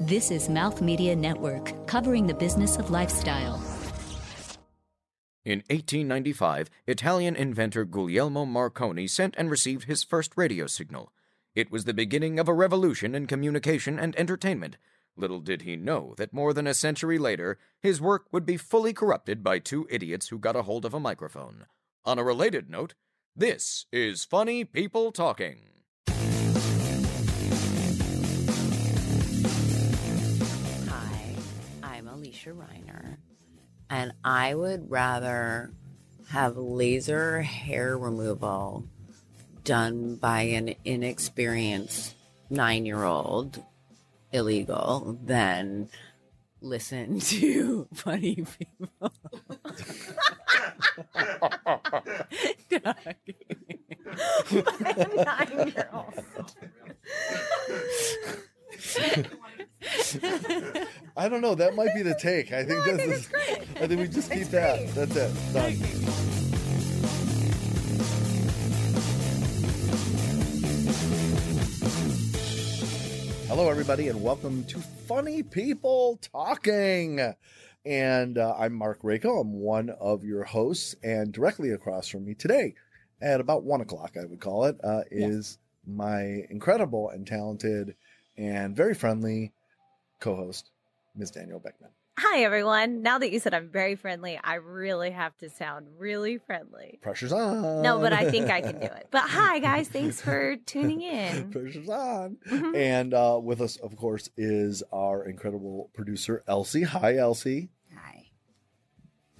This is Mouth Media Network, covering the business of lifestyle. In 1895, Italian inventor Guglielmo Marconi sent and received his first radio signal. It was the beginning of a revolution in communication and entertainment. Little did he know that more than a century later, his work would be fully corrupted by two idiots who got a hold of a microphone. On a related note, this is Funny People Talking. I'm Reiner, and I would rather have laser hair removal done by an inexperienced nine year old illegal than listen to funny people. I don't know. That might be the take. I think that's. it's great. I think we just keep that. That's it. Done. Hello, everybody, and welcome to Funny People Talking. And uh, I'm Marc Raco. I'm one of your hosts, and directly across from me today, at about one o'clock, I would call it, uh, is my incredible and talented and very friendly co-host, Ms. Danielle Beckmann. Hi, everyone. Now that you said I'm very friendly, I really have to sound really friendly. Pressure's on. No, but I think I can do it. But hi, guys. Thanks for tuning in. Pressure's on. Mhm. And uh, with us, of course, is our incredible producer, Elsie. Hi, Elsie. Hi,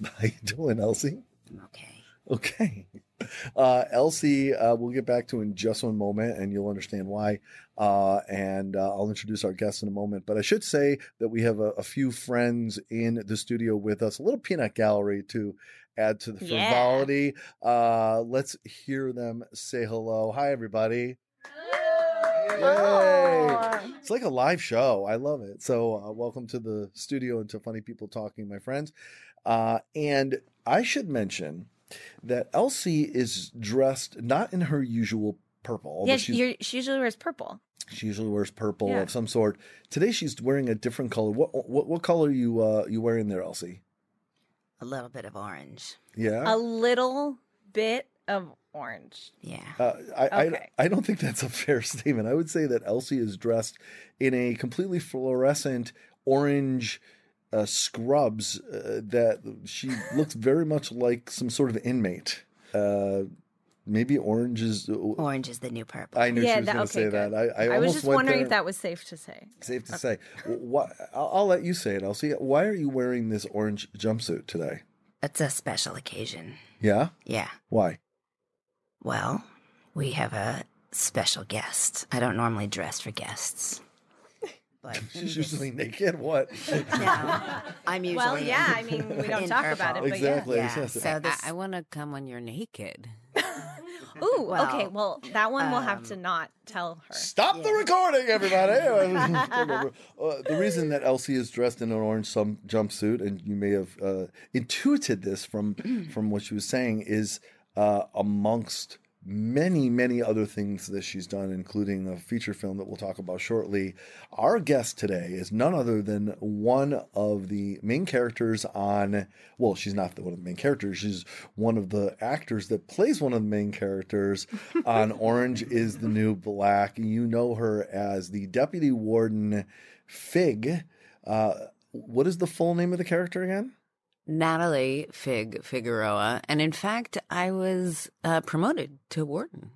How you doing, Elsie? I'm okay. Okay. Uh, Elsie, uh, we'll get back to in just one moment, and you'll understand why. Uh, and uh, I'll introduce our guests in a moment. But I should say that we have a, a few friends in the studio with us, a little peanut gallery to add to the Yeah. frivolity. Uh, let's hear them say hello. Hi, everybody. Yay! It's like a live show. I love it. So, uh, welcome to the studio and to Funny People Talking, my friends. Uh, and I should mention that Elsie is dressed not in her usual purple. although Yeah, she's- you're, she usually wears purple. she usually wears purple Yeah. of some sort. Today she's wearing a different color. What what what color are you uh, you wearing there, Elsie? A little bit of orange. Yeah. A little bit of orange. Yeah. Uh, I, Okay. I I don't think that's a fair statement. I would say that Elsie is dressed in a completely fluorescent orange uh, scrubs uh, that she looks very much like some sort of inmate. Maybe orange is. Orange is the new purple. I knew Yeah, she was going to okay, say that. good. I, I, I, was just wondering there. if that was safe to say. Safe to say. What, I'll, I'll let you say it, I'll Elsie. Why are you wearing this orange jumpsuit today? It's a special occasion. Yeah. Yeah. Why? Well, we have a special guest. I don't normally dress for guests. But in She's this- usually naked. What? No, I'm usually. Well, yeah, I mean, we don't in talk about it, but yeah. Exactly. Yeah, Yes. so this, I, want to come when you're naked. Ooh, Well, okay. Well, that one we'll have to um, not tell her. Stop the recording, everybody. uh, the reason that Elsie is dressed in an orange some jumpsuit, and you may have uh, intuited this from from what she was saying, is uh, amongst many, many other things that she's done, including a feature film that we'll talk about shortly. Our guest today is none other than one of the main characters on. Well, she's not one of the main characters. She's one of the actors that plays one of the main characters on Orange is the New Black. You know her as the deputy warden, Fig. Uh, what is the full name of the character again? Natalie Fig Figueroa, and in fact, I was uh, promoted to warden.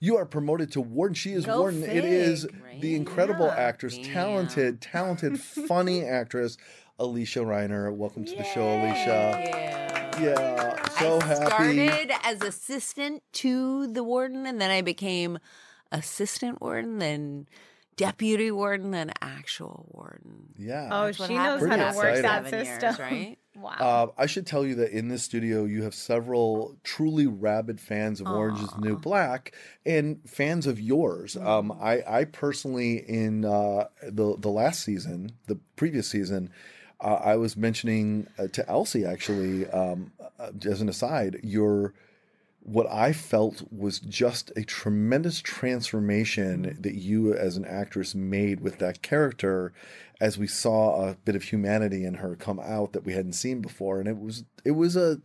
You are promoted to warden. She is Go warden. It is right? the incredible Yeah. actress, Damn. talented, talented, funny actress, Alysia Reiner. Welcome to the show, Alysia. Yeah, so I happy. started as assistant to the warden, and then I became assistant warden, then deputy warden, then actual warden. Yeah. Oh, That's what she knows happened how to work that system. years, right? Wow. Uh, I should tell you that in this studio, you have several truly rabid fans of Orange is the New Black and fans of yours. Um, I, I personally, in uh, the the last season, the previous season, uh, I was mentioning uh, to Elsie actually, um, uh, as an aside, your what I felt was just a tremendous transformation that you, as an actress, made with that character, as we saw a bit of humanity in her come out that we hadn't seen before, and it was it was a.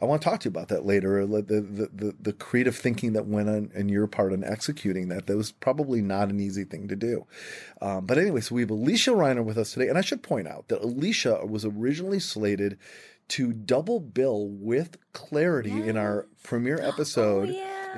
I want to talk to you about that later. The the the, the creative thinking that went on in your part in executing that. That was probably not an easy thing to do. Um, but anyway, so we have Alysia Reiner with us today, and I should point out that Alysia was originally slated to double bill with Clarity in our oh, premiere episode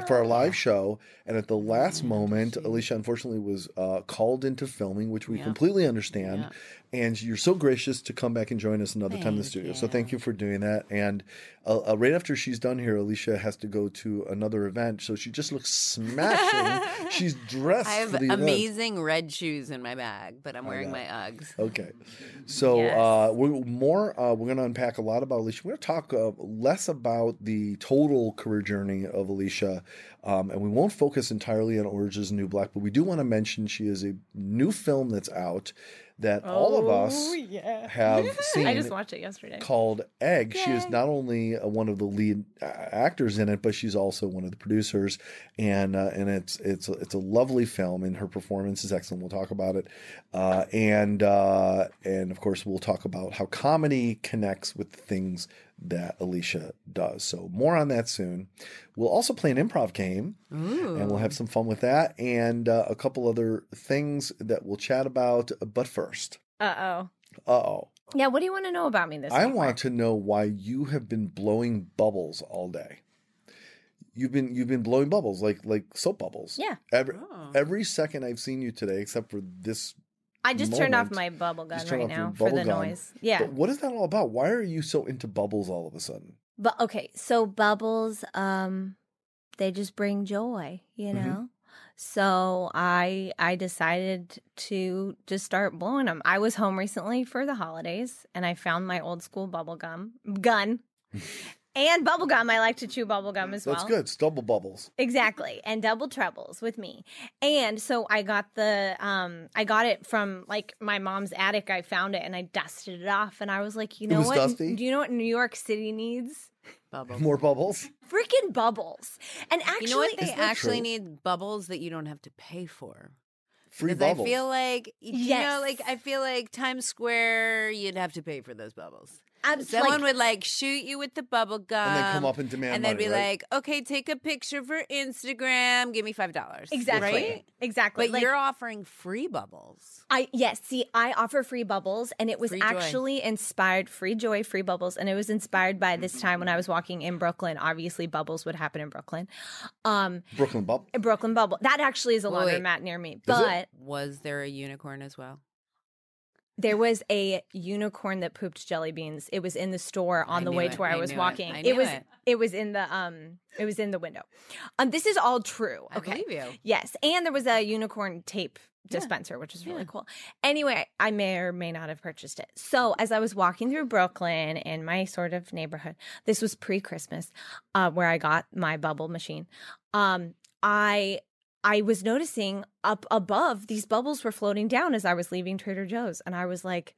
for our live show. And at the last moment, Alysia unfortunately was uh, called into filming, which we Yeah. completely understand. Yeah. And you're so gracious to come back and join us another time in the Thank studio. So thank you for doing that. And uh, uh, right after she's done here, Alysia has to go to another event. So she just looks smashing. she's dressed I have for the event. amazing red shoes in my bag, but I'm wearing my Uggs. Okay. So Yes. uh, we're more. Uh, we're going to unpack a lot about Alysia. We're going to talk uh, less about the total career journey of Alysia, um, and we won't focus entirely on Orange is the New Black. But we do want to mention she is a new film that's out that all of us Oh, yeah. have seen I just watched it yesterday. called Egg. She is not only uh, one of the lead uh, actors in it, but she's also one of the producers, and uh, and it's it's it's a lovely film, and her performance is excellent. We'll talk about it, uh, and uh, and of course we'll talk about how comedy connects with the things that Alysia does. So more on that soon. We'll also play an improv game Ooh. and we'll have some fun with that and uh, a couple other things that we'll chat about. But first, Uh oh. uh oh. Yeah. What do you want to know about me this I want Marc? to know why you have been blowing bubbles all day. You've been you've been blowing bubbles like like soap bubbles. Yeah. Every Oh. every second I've seen you today, except for this. I just turned off my bubble gun right now for the gun. noise. Yeah. But what is that all about? Why are you so into bubbles all of a sudden? But okay, so bubbles, um, they just bring joy, you Mhm. know. So I I decided to just start blowing them. I was home recently for the holidays, and I found my old school bubble gum gun. And bubble gum, I like to chew bubble gum as well. That's well. good. It's double bubbles. Exactly. And double trebles with me. And so I got the um I got it from like my mom's attic. I found it and I dusted it off and I was like, you It know was what? dusty? Do you know what New York City needs? Bubbles. More bubbles. Freaking bubbles. And actually you know what? They that actually true? need bubbles that you don't have to pay for. Free Because bubbles. I feel like you Yes. know, like I feel like Times Square, you'd have to pay for those bubbles. Abs- Someone like, would like shoot you with the bubble gum, and they come up and demand and they'd money, be right? like, "Okay, take a picture for Instagram. Give me five dollars." exactly. Right? Exactly. But Like, you're offering free bubbles. I yes, see, I offer free bubbles, and it was Free joy. actually inspired free joy, free bubbles, and it was inspired by this time when I was walking in Brooklyn. Obviously, bubbles would happen in Brooklyn. Um, Brooklyn bubble. Brooklyn bubble that actually is a Wait, wait. laundromat near me, it? but Was there a unicorn as well? There was a unicorn that pooped jelly beans. It was in the store on I the way it. to where I, I was it. walking. I It, was it. it was in the um it was in the window. Um, this is all true. I Okay. believe you. Yes, and there was a unicorn tape Yeah. dispenser, which is really Yeah. cool. Anyway, I may or may not have purchased it. So as I was walking through Brooklyn in my sort of neighborhood, this was pre-Christmas, uh, where I got my bubble machine. Um, I I was noticing up above these bubbles were floating down as I was leaving Trader Joe's, and I was like,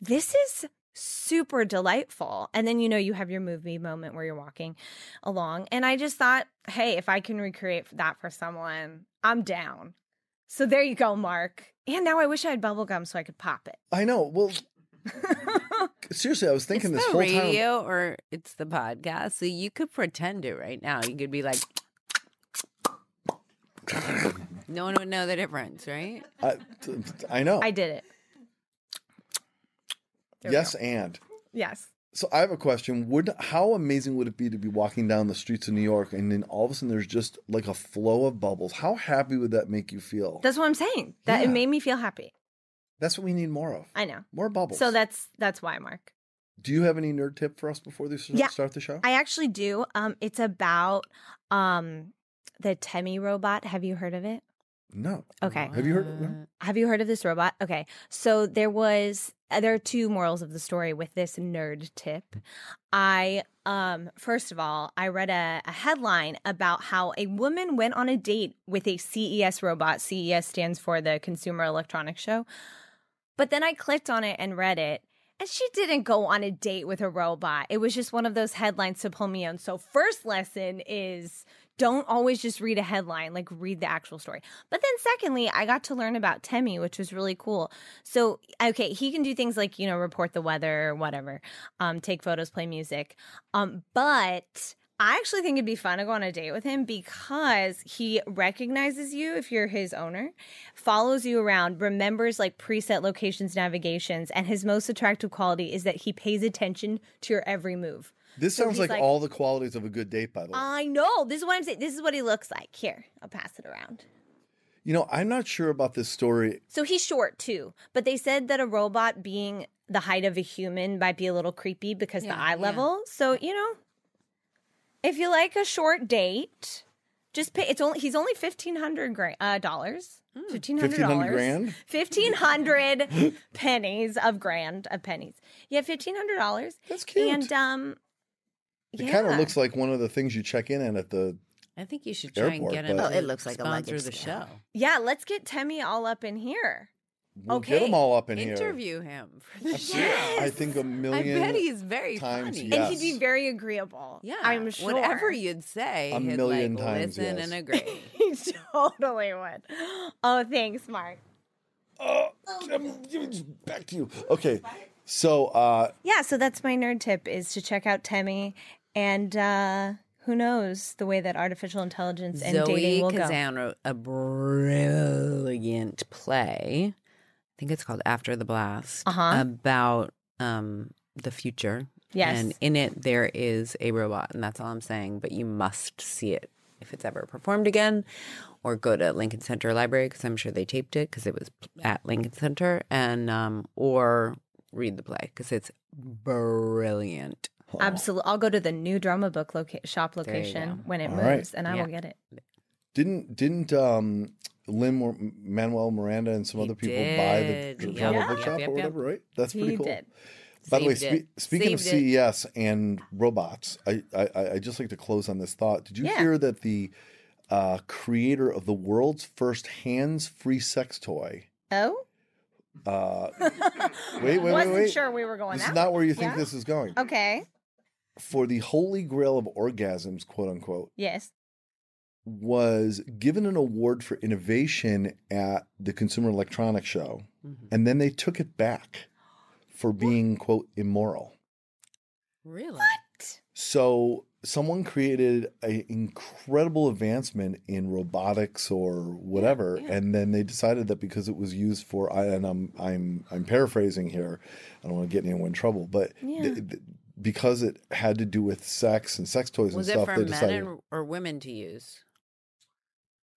"This is." Super delightful. And then, you know, you have your movie moment where you're walking along. And I just thought, hey, if I can recreate that for someone, I'm down. So there you go, Marc. And now I wish I had bubble gum so I could pop it. I know. Well, seriously, I was thinking it's this the whole radio or it's the podcast, so you could pretend it right now. You could be like, no one would know the difference, right? I, I know. I did it. There yes, and Yes. So I have a question. Would how amazing would it be to be walking down the streets of New York and then all of a sudden there's just like a flow of bubbles? How happy would that make you feel? That's what I'm saying. That Yeah. it made me feel happy. That's what we need more of. I know. More bubbles. So that's that's why, Marc. Do you have any nerd tip for us before we Yeah. start the show? I actually do. Um, it's about um the Temi robot. Have you heard of it? no. Okay. Have you heard- What? Have you heard of this robot? Okay. So there was uh, there are two morals of the story with this nerd tip. I um first of all, I read a, a headline about how a woman went on a date with a CES robot. CES stands for the Consumer Electronics Show. But then I clicked on it and read it And she didn't go on a date with a robot. It was just one of those headlines to pull me in. So, first lesson is don't always just read a headline, like read the actual story. But then, secondly, I got to learn about Temi, which was really cool. So, okay, he can do things like, you know, report the weather or whatever, um, take photos, play music. Um, but I actually think it'd be fun to go on a date with him because he recognizes you if you're his owner, follows you around, remembers like preset locations, navigations, and his most attractive quality is that he pays attention to your every move. This So sounds like, like- all the qualities of a good date, by the way. I know. This is what I'm saying. This is what he looks like. Here, I'll pass it around. you know, I'm not sure about this story. So he's short too, but they said that a robot being the height of a human might be a little creepy because the Yeah, eye yeah. level. So you know, if you like a short date, just pay. It's only he's only fifteen hundred gra- uh, dollars. Fifteen hundred 1500 dollars. grand? Fifteen hundred pennies of grand of pennies. Yeah, fifteen hundred dollars. That's cute. And um, It yeah. kind of looks like one of the things you check in at at the. I think you should try Airport, and get him. but- Oh, it looks like a sponsor luggage the show. yeah. Let's get Temi all up in here. We'll get Okay. them all up in here. Interview him for the show. Absolutely. I think a I million. I bet he's very times funny. yes. And he'd be very agreeable. Yeah, I'm sure. Whatever you'd say, A he'd million like, times, listen yes. and agree. He totally would. Oh, thanks, Marc. Oh, um, back to you. Okay, so uh, Yeah, so that's my nerd tip is to check out Temi and uh who knows the way that artificial intelligence and Zoe dating will go. Kazan wrote a brilliant play. I think it's called After the Blast Uh-huh. about um, the future. Yes. And in it, there is a robot, and that's all I'm saying. But you must see it if it's ever performed again, or go to Lincoln Center Library because I'm sure they taped it because it was at Lincoln Center, and um, or read the play because it's brilliant. Absolutely. I'll go to the new drama book loca- shop location when it All right. moves and I Yeah. will get it. didn't didn't um, Lin Manuel Miranda and some He other people buy the did. Yep. drama Yep, bookshop yep, yep, or whatever, right? That's pretty He cool. did. By the way, spe- it. speaking of Saved it. CES and robots, I, I I I just like to close on this thought. Did you Yeah. hear that the uh, creator of the world's first hands-free sex toy? Oh? Uh, wait, wait, wait, Wasn't sure we were going This that is not where you think Yeah? this is going. Okay. For the holy grail of orgasms, quote unquote, Yes. was given an award for innovation at the Consumer Electronics Show, Mhm. and then they took it back for being quote immoral. Really? What? So someone created an incredible advancement in robotics or whatever, yeah. and then they decided that because it was used for, I- and I'm I'm I'm paraphrasing here, I don't want to get anyone in trouble, but Yeah. th- th- because it had to do with sex and sex toys Was and it stuff, for they men decided. or women to use?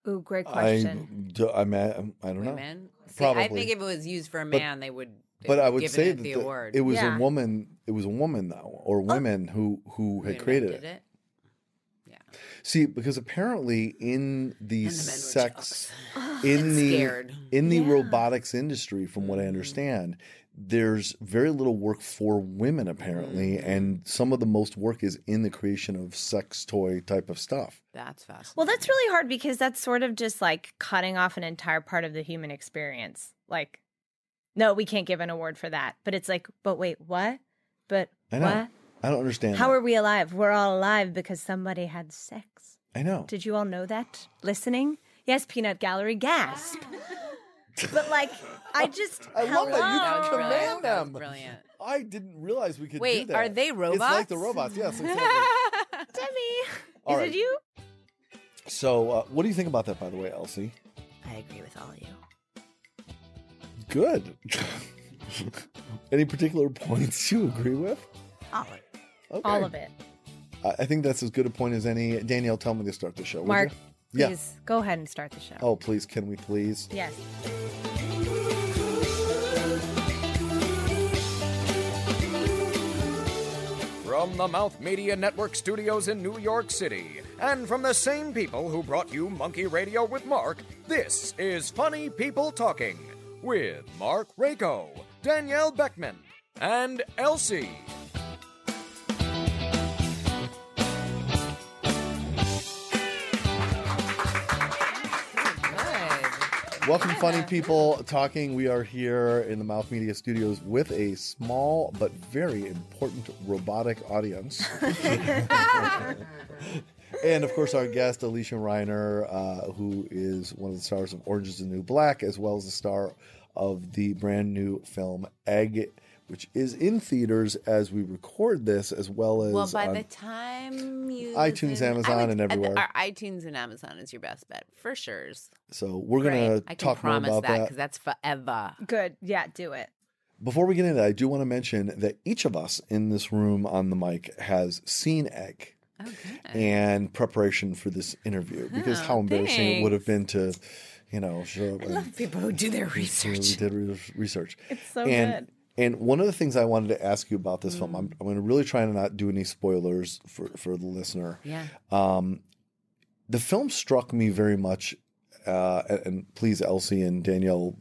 Ooh, great I, question. do- I, mean, I don't know. Women? See, I think if it was used for a But- man, they would. they but I would say it that the the- award. it was Yeah. a woman. It was a woman though, or women who who Who had created invented it. Yeah. See, because apparently in the the sex, in the Scared. in the Yeah. robotics industry, from what I Mhm. understand, there's very little work for women apparently, Mhm. and some of the most work is in the creation of sex toy type of stuff. That's fascinating. Well, that's really hard because that's sort of just like cutting off an entire part of the human experience. Like, no, we can't give an award for that. But it's like, but wait, what? But I know. what? I don't understand. How that. are we alive? We're all alive because somebody had sex. I know. Did you all know that? Listening? Yes, Peanut Gallery, gasp. but like, I just. I love that you hello. That was can brilliant. command That them. Brilliant. I didn't realize we could do Wait, that. are they robots? It's like the robots? robots. Yes, exactly. Temi, All is right. it you? so, uh, what do you think about that, by the way, Elsie? I agree with all of you. Good. Any particular points you agree with? All of it. Okay. All of it. I I think that's as good a point as any. Danielle, tell me to start the show. would Marc, you? Yeah. please go ahead and start the show. Oh, please, can we please? Yes. From the Mouth Media Network studios in New York City, and from the same people who brought you Monkey Radio with Marc, this is Funny People Talking with Marc Raco, Danielle Beckmann, and Elsie. Welcome, funny people talking. We are here in the Mouth Media Studios with a small but very important robotic audience. and of course, our guest, Alysia Reiner, uh, who is one of the stars of Orange is the New Black, as well as the star of the brand new film Egg, which is in theaters as we record this, as well as Well, by on- the time you iTunes, listen- Amazon, would- and everywhere. Our iTunes and Amazon is your best bet for sure. so we're gonna Great. I can talk more promise about that that. because that's forever. Good. Yeah, do it. Before we get into that, I do want to mention that each of us in this room on the mic has seen Egg Okay. and preparation for this interview because how Oh, embarrassing it would have been to, you know, show up I and People who do their we research. did re- research. It's so and, good. And one of the things I wanted to ask you about this film, I'm, Mm. I'm going to really try to not do any spoilers for, for the listener. Yeah. Um, the film struck me very much, uh, and, and please, Elsie and Danielle,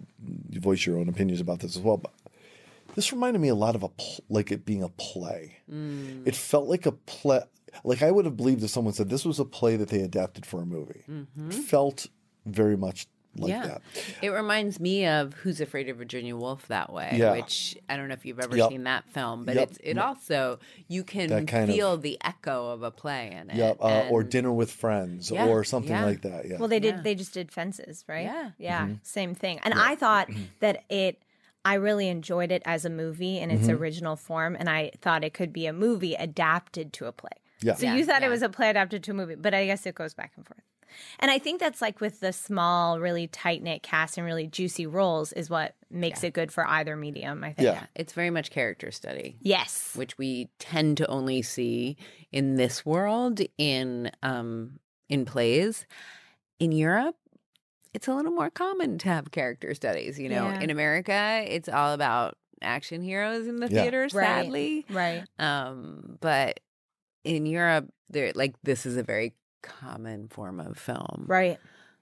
you voice your own opinions about this as well. But this reminded me a lot of a pl- like it being a play. Mm. It felt like a play. Like I would have believed if someone said this was a play that they adapted for a movie. It felt very much like yeah. that. It reminds me of Who's Afraid of Virginia Woolf that way, Yeah. which I don't know if you've ever Yep. seen that film, but Yep. it's it also you can That kind of- feel the echo of a play in it. Yeah, uh, or dinner with friends, Yeah, or something yeah. like that. Yeah. Well, they did. Yeah. They just did fences, right? Yeah. Yeah. Mm-hmm. Same thing. And I thought that it. I really enjoyed it as a movie in its Mm-hmm. original form, and I thought it could be a movie adapted to a play. Yeah. So Yeah, you thought yeah. it was a play adapted to a movie, but I guess it goes back and forth. And I think that's like with the small, really tight knit cast and really juicy roles is what makes it good for either medium. I think. Yeah. yeah, it's very much character study. Yes. which we tend to only see in this world in um in plays in Europe it's a little more common to have character studies you know Yeah. in America it's all about action heroes in the Yeah. theaters Right. sadly Right. um but in Europe there like this is a very common form of film Right.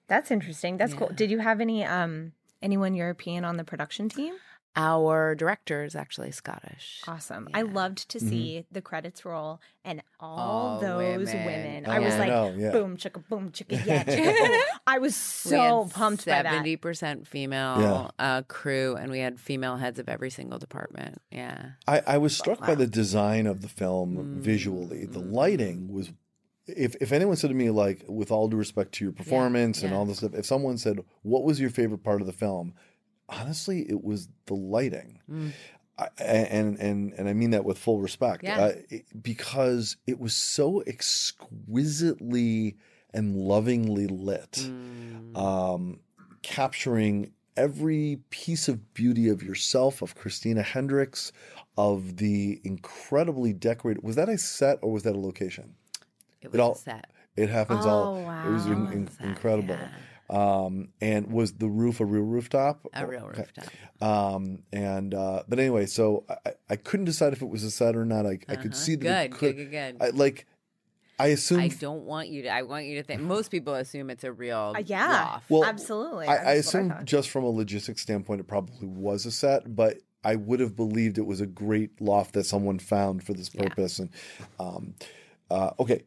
That's interesting. That's cool. Did you have any um anyone European on the production team? our director is actually Scottish Awesome. I loved to Mm-hmm. see the credits roll and all All those women. women. Oh, I was I like, know, yeah. boom, chicka, boom, chicka, yeah. chicka. I was We had so pumped by that. Seventy percent female Yeah. uh, crew, and we had female heads of every single department. Yeah, I, I was struck by the design of the film Mm. visually. The lighting was. If, if anyone said to me like with all due respect to your performance and yeah. all this stuff if someone said what was your favorite part of the film honestly it was the lighting Mm. I, and and and I mean that with full respect Yeah. uh, it- because it was so exquisitely and lovingly lit Mm. um, capturing every piece of beauty of yourself, of Christina Hendricks, of the incredibly decorated. Was that a set or was that a location? It was all- set. It happens Oh, all. It was in, wow. in- It was incredible. yeah. Um, and was the roof a real rooftop? A real Okay. rooftop. Um, and uh, but anyway, so I, I couldn't decide if it was a set or not. I, I could Uh-huh. see that it Good, could. good, good, good. I, like, I assume. I don't want you to. I want you to think. Most people assume it's a real Uh, yeah. loft. Well, Absolutely. I, I assume thought. just from a logistics standpoint, it probably was a set, but I would have believed it was a great loft that someone found for this Yeah. purpose. And um, uh, okay,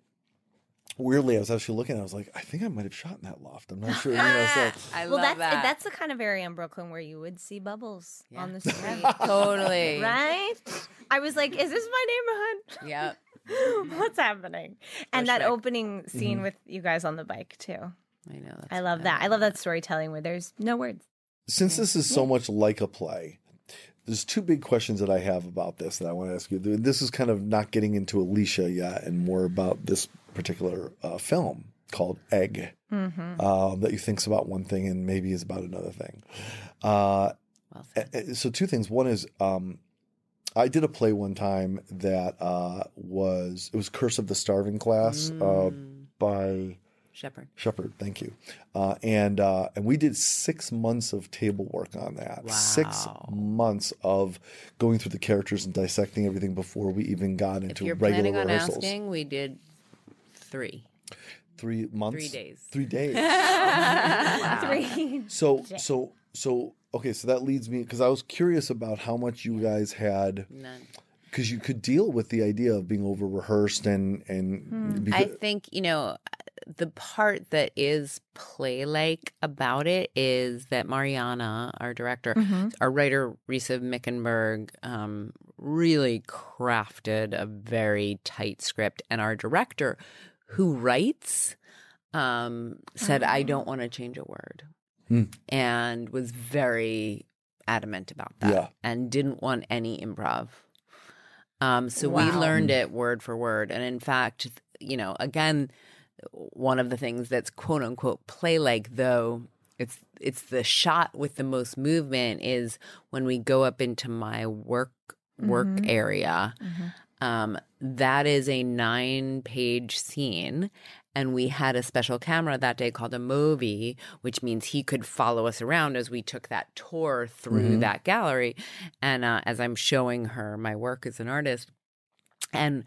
weirdly, I was actually looking. At I was like, I think I might have shot in that loft. I'm not sure. You know, so I well, love that's that. that's the kind of area in Brooklyn where you would see bubbles Yeah. on the street, totally right? I was like, "Is this my neighborhood? Yep. What's happening?" And that Bushwick. opening scene Mm-hmm. with you guys on the bike too. I know. That's I love that. I love that storytelling where there's no words. since this is so much like a play, there's two big questions that I have about this that I want to ask you. This is kind of not getting into Alysia yet, and more about this particular uh, film called Egg, Mm-hmm. um, that you think's about one thing and maybe is about another thing. Uh, Well. So two things. One is um, I did a play one time that uh, was it was Curse of the Starving Class uh, Mm. by Shepherd. Shepard. Thank you. Uh, and uh, and we did six months of table work on that. Six months of going through the characters and dissecting everything before we even got If into you're regular planning on rehearsals. asking, we did three. Three months. Three days. Three days. Three. So so so okay. So that leads me because I was curious about how much you guys had None. because you could deal with the idea of being over rehearsed and and I because, think you know the part that is play like about it is that Marianna, our director, our writer Risa Mickenberg, um, really crafted a very tight script, and our director, who writes, um, said, "I don't want to change a word," and was very adamant about that, Yeah. and didn't want any improv. Um, so we learned it word for word. And in fact, you know, again, one of the things that's quote unquote play like though it's it's the shot with the most movement is when we go up into my work work area. Um, that is a nine page scene. And we had a special camera that day called a Movi, which means he could follow us around as we took that tour through that gallery. And uh, as I'm showing her my work as an artist, and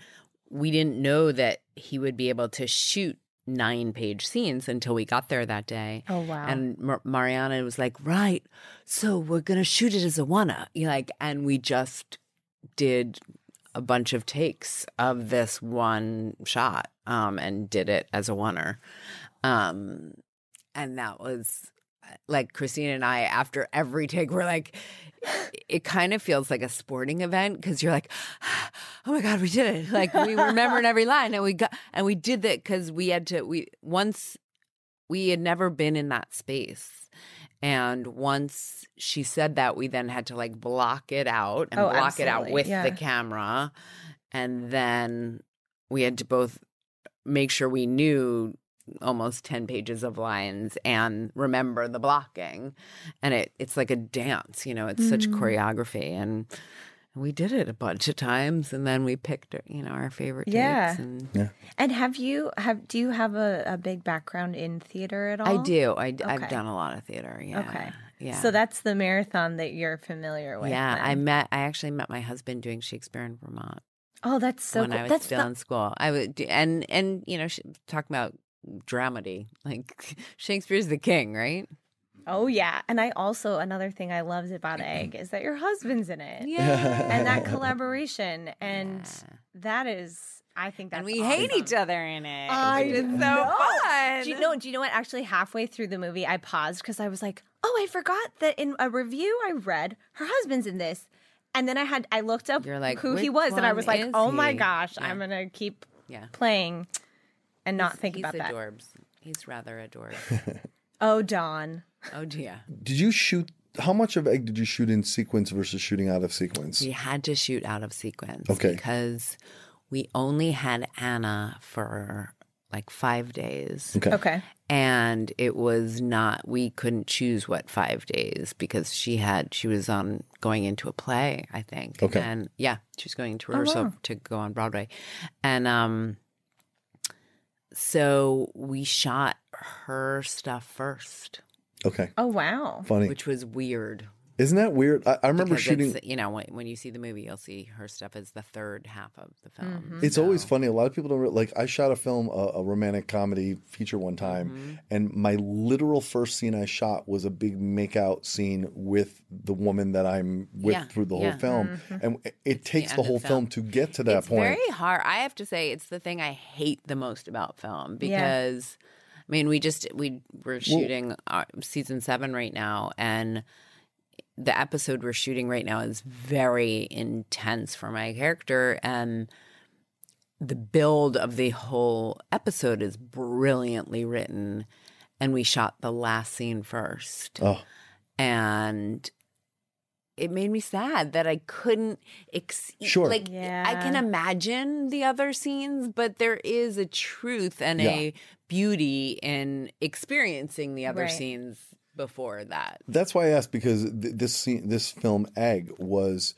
we didn't know that he would be able to shoot nine page scenes until we got there that day. Oh, wow. And Mar- Marianna was like, "Right, so we're gonna shoot it as a wanna," you like, and we just did a bunch of takes of this one shot, um, and did it as a oneer, um, and that was like Christine and I. After every take, we're like, it kind of feels like a sporting event because you're like, oh my god, we did it! Like we remembered every line, and we got and we did that because we had to. We once we had never been in that space. And once she said that, we then had to like block it out and Oh, block it out with Yeah. the camera. And then we had to both make sure we knew almost 10 pages of lines and remember the blocking. And it it's like a dance, you know, it's such Mm. choreography. And we did it a bunch of times and then we picked you know our favorite Yeah. takes and And have you have do you have a, a big background in theater at all? I do. I, Okay. I've done a lot of theater. Yeah. Okay. Yeah. So that's the marathon that you're familiar with. yeah, I met. I actually met my husband doing Shakespeare in Vermont Oh, that's so when cool. I was that's still the- in school. I would, do- and and you know, sh- talking about dramedy, like Shakespeare's the king, right? Oh yeah. And I also another thing I loved about Egg is that your husband's in it. Yeah, And that collaboration and that is I think that's and we hate each other in it. I it's so know. fun. Do you know? Do you know what? Actually, halfway through the movie, I paused because I was like, "Oh, I forgot that in a review I read, her husband's in this." And then I had I looked up You're like, who he was, and I was like, "Oh my gosh, Yeah. I'm gonna keep Yeah. playing and not think He's about that." adorbs. He's rather adorbs. Oh, Dawn. Oh dear. Did you shoot? How much of Egg did you shoot in sequence versus shooting out of sequence? We had to shoot out of sequence Okay. because we only had Anna for like five days. Okay. Okay. and it was not we couldn't choose what five days because she had she was on going into a play i think Okay. and yeah she was going to Oh, rehearsal wow. to go on broadway and um so we shot her stuff first Okay. Oh wow. Funny. which was weird Isn't that weird? I, I remember because shooting. you know when, when you see the movie you'll see her stuff as the third half of the film Mm-hmm. It's always funny. A lot of people don't re- like. I shot a film, a, a romantic comedy feature one time, Mm-hmm. and my literal first scene I shot was a big makeout scene with the woman that I'm with Yeah, through the whole yeah. film, and it, it takes end the whole the film. film. to get to that it's point. very hard. I have to say, it's the thing I hate the most about film because, I mean, we just we we're shooting uh, season seven right now, and the episode we're shooting right now is very intense for my character, and the build of the whole episode is brilliantly written, and we shot the last scene first. Oh, and it made me sad that I couldn't ex- Sure. like I can imagine the other scenes but there is a truth and a beauty in experiencing the other Right. scenes before that. That's why I asked because th- this scene, this film Egg was,